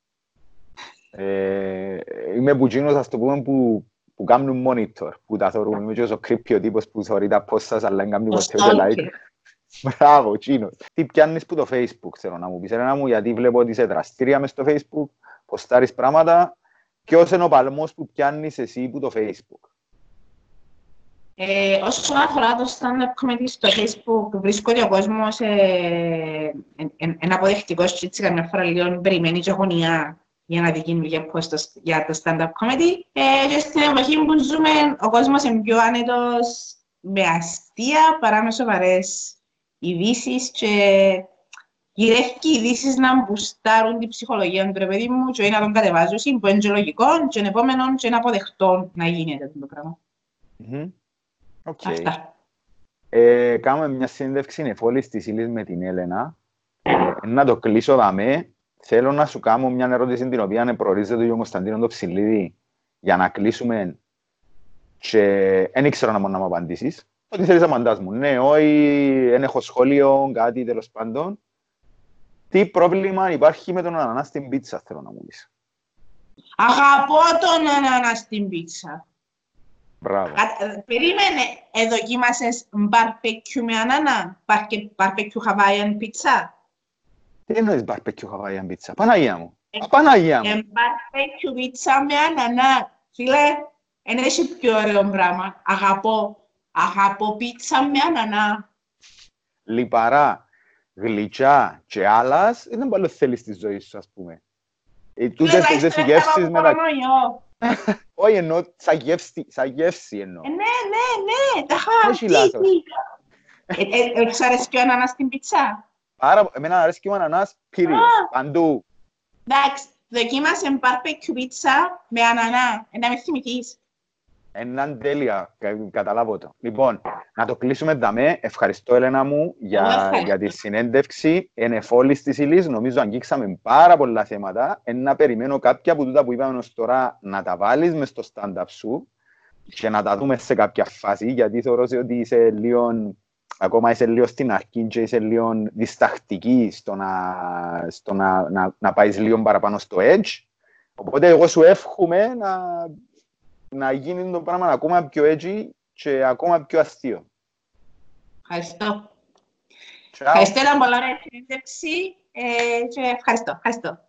Ε, είμαι που γίνω, θα το πούμε, που, που κάνουν monitor, που τα θεωρούν. Είμαι και ο creepy ο τύπος που θεωρεί τα post σας, αλλά δεν κάνουν ποτέ like. Μπράβο, Τσίνος. Τι πιάνεις που το Facebook, θέλω να μου πεις. Ένα μου, γιατί βλέπω ότι είσαι δραστήρια μες στο Facebook, ποστάρεις πράγματα. Ποιος είναι ο παλμός που πιάνεις εσύ που το Facebook; Ε, όσον αφορά το stand-up comedy στο Facebook, βρίσκω ότι ο κόσμος ε, είναι αποδεκτικός και έτσι καμιά φορά λίγο περιμένει και γωνιά για να δει καινούργια post για το stand-up comedy. Ε, και στην εποχή που ζούμε, ο κόσμος είναι πιο άνετος με αστεία παρά με σοβαρές ειδήσεις και γυρεύει ειδήσεις να μπουστάρουν την ψυχολογία του παιδί μου και να τον κατεβάζουν που είναι και λογικό και επόμενο και να αποδεχτώ να γίνεται αυτό το πράγμα. Mm-hmm. Okay. Αυτά. Ε, κάνουμε μια σύνδευξη εφόλης της ύλης με την Έλενα. Ε, να το κλείσω δαμέ. Θέλω να σου κάνω μια ερώτηση την οποία προορίζεται ο Κωνσταντίνο το Ψηλίδη για να κλείσουμε και δεν ήξερα να μου να μου απαντήσεις. Ό,τι θέλεις να απαντάς μου. Ναι, όχι, δεν έχω σχόλιο, κάτι τέλος πάντων. Τι πρόβλημα υπάρχει με τον ανανά στην πίτσα, θέλω να μου πεις. Αγαπώ τον ανανά στην πίτσα. Μπράβο. Κα- Περίμενε, εδοκίμασες μπαρπεκιού με ανάνα, μπαρπεκιού Hawaiian πίτσα. Τι εννοείς μπαρπεκιού Hawaiian πίτσα. Παναγία μου. Α, Παναγία μου. Ε, μπαρπεκιού πίτσα με ανανά. Φίλε, δεν έχει πιο ωραίο πράγμα. Αγαπώ. Αγαπώ πίτσα με ανανά. Λιπαρά, γλυκιά και άλλας, δεν πολύ θέλεις στη ζωή σου, ας πούμε. Ε, τούτες Φίλε, τις θα γεύσεις έχω μετα... κορονοϊό. Όχι, εννοώ σαν γεύση, σαν γεύση εννοώ. Ε, Ναι, ναι, ναι, τα Όχι είχα. λάθος. Τι, τι. Ε, ε, ε, Σου αρέσει και ο ανανάς στην πίτσα; Άρα, εμένα αρέσει και ο ανανάς, period, Α. παντού. Εντάξει, δοκίμασε μπαρπεκιού πίτσα με ανανά. Ε, να με θυμηθείς. Έναν τέλεια, κα- καταλάβω το. Λοιπόν, να το κλείσουμε δαμέ. Ευχαριστώ, Έλενα μου, Εγώ για, ευχαριστώ. για τη συνέντευξη. Είναι εφόλης της ύλης. Νομίζω αγγίξαμε πάρα πολλά θέματα. Ε, να περιμένω κάποια από τούτα που είπαμε ως τώρα να τα βάλεις μες στο stand-up σου και να τα δούμε σε κάποια φάση, γιατί θεωρώ σε ότι είσαι λίγο, ακόμα είσαι λίγο στην αρχή και είσαι λίγο διστακτική στο να, στο να, να, να πάεις λίγο παραπάνω στο edge. Οπότε εγώ σου εύχομαι να, να γίνει το πράγμα ακόμα πιο edgy και ακόμα πιο αστείο. Ευχαριστώ. Ciao. Ευχαριστώ, ήταν πολλά ωραία συνέντευξη ε, και ευχαριστώ. Ευχαριστώ.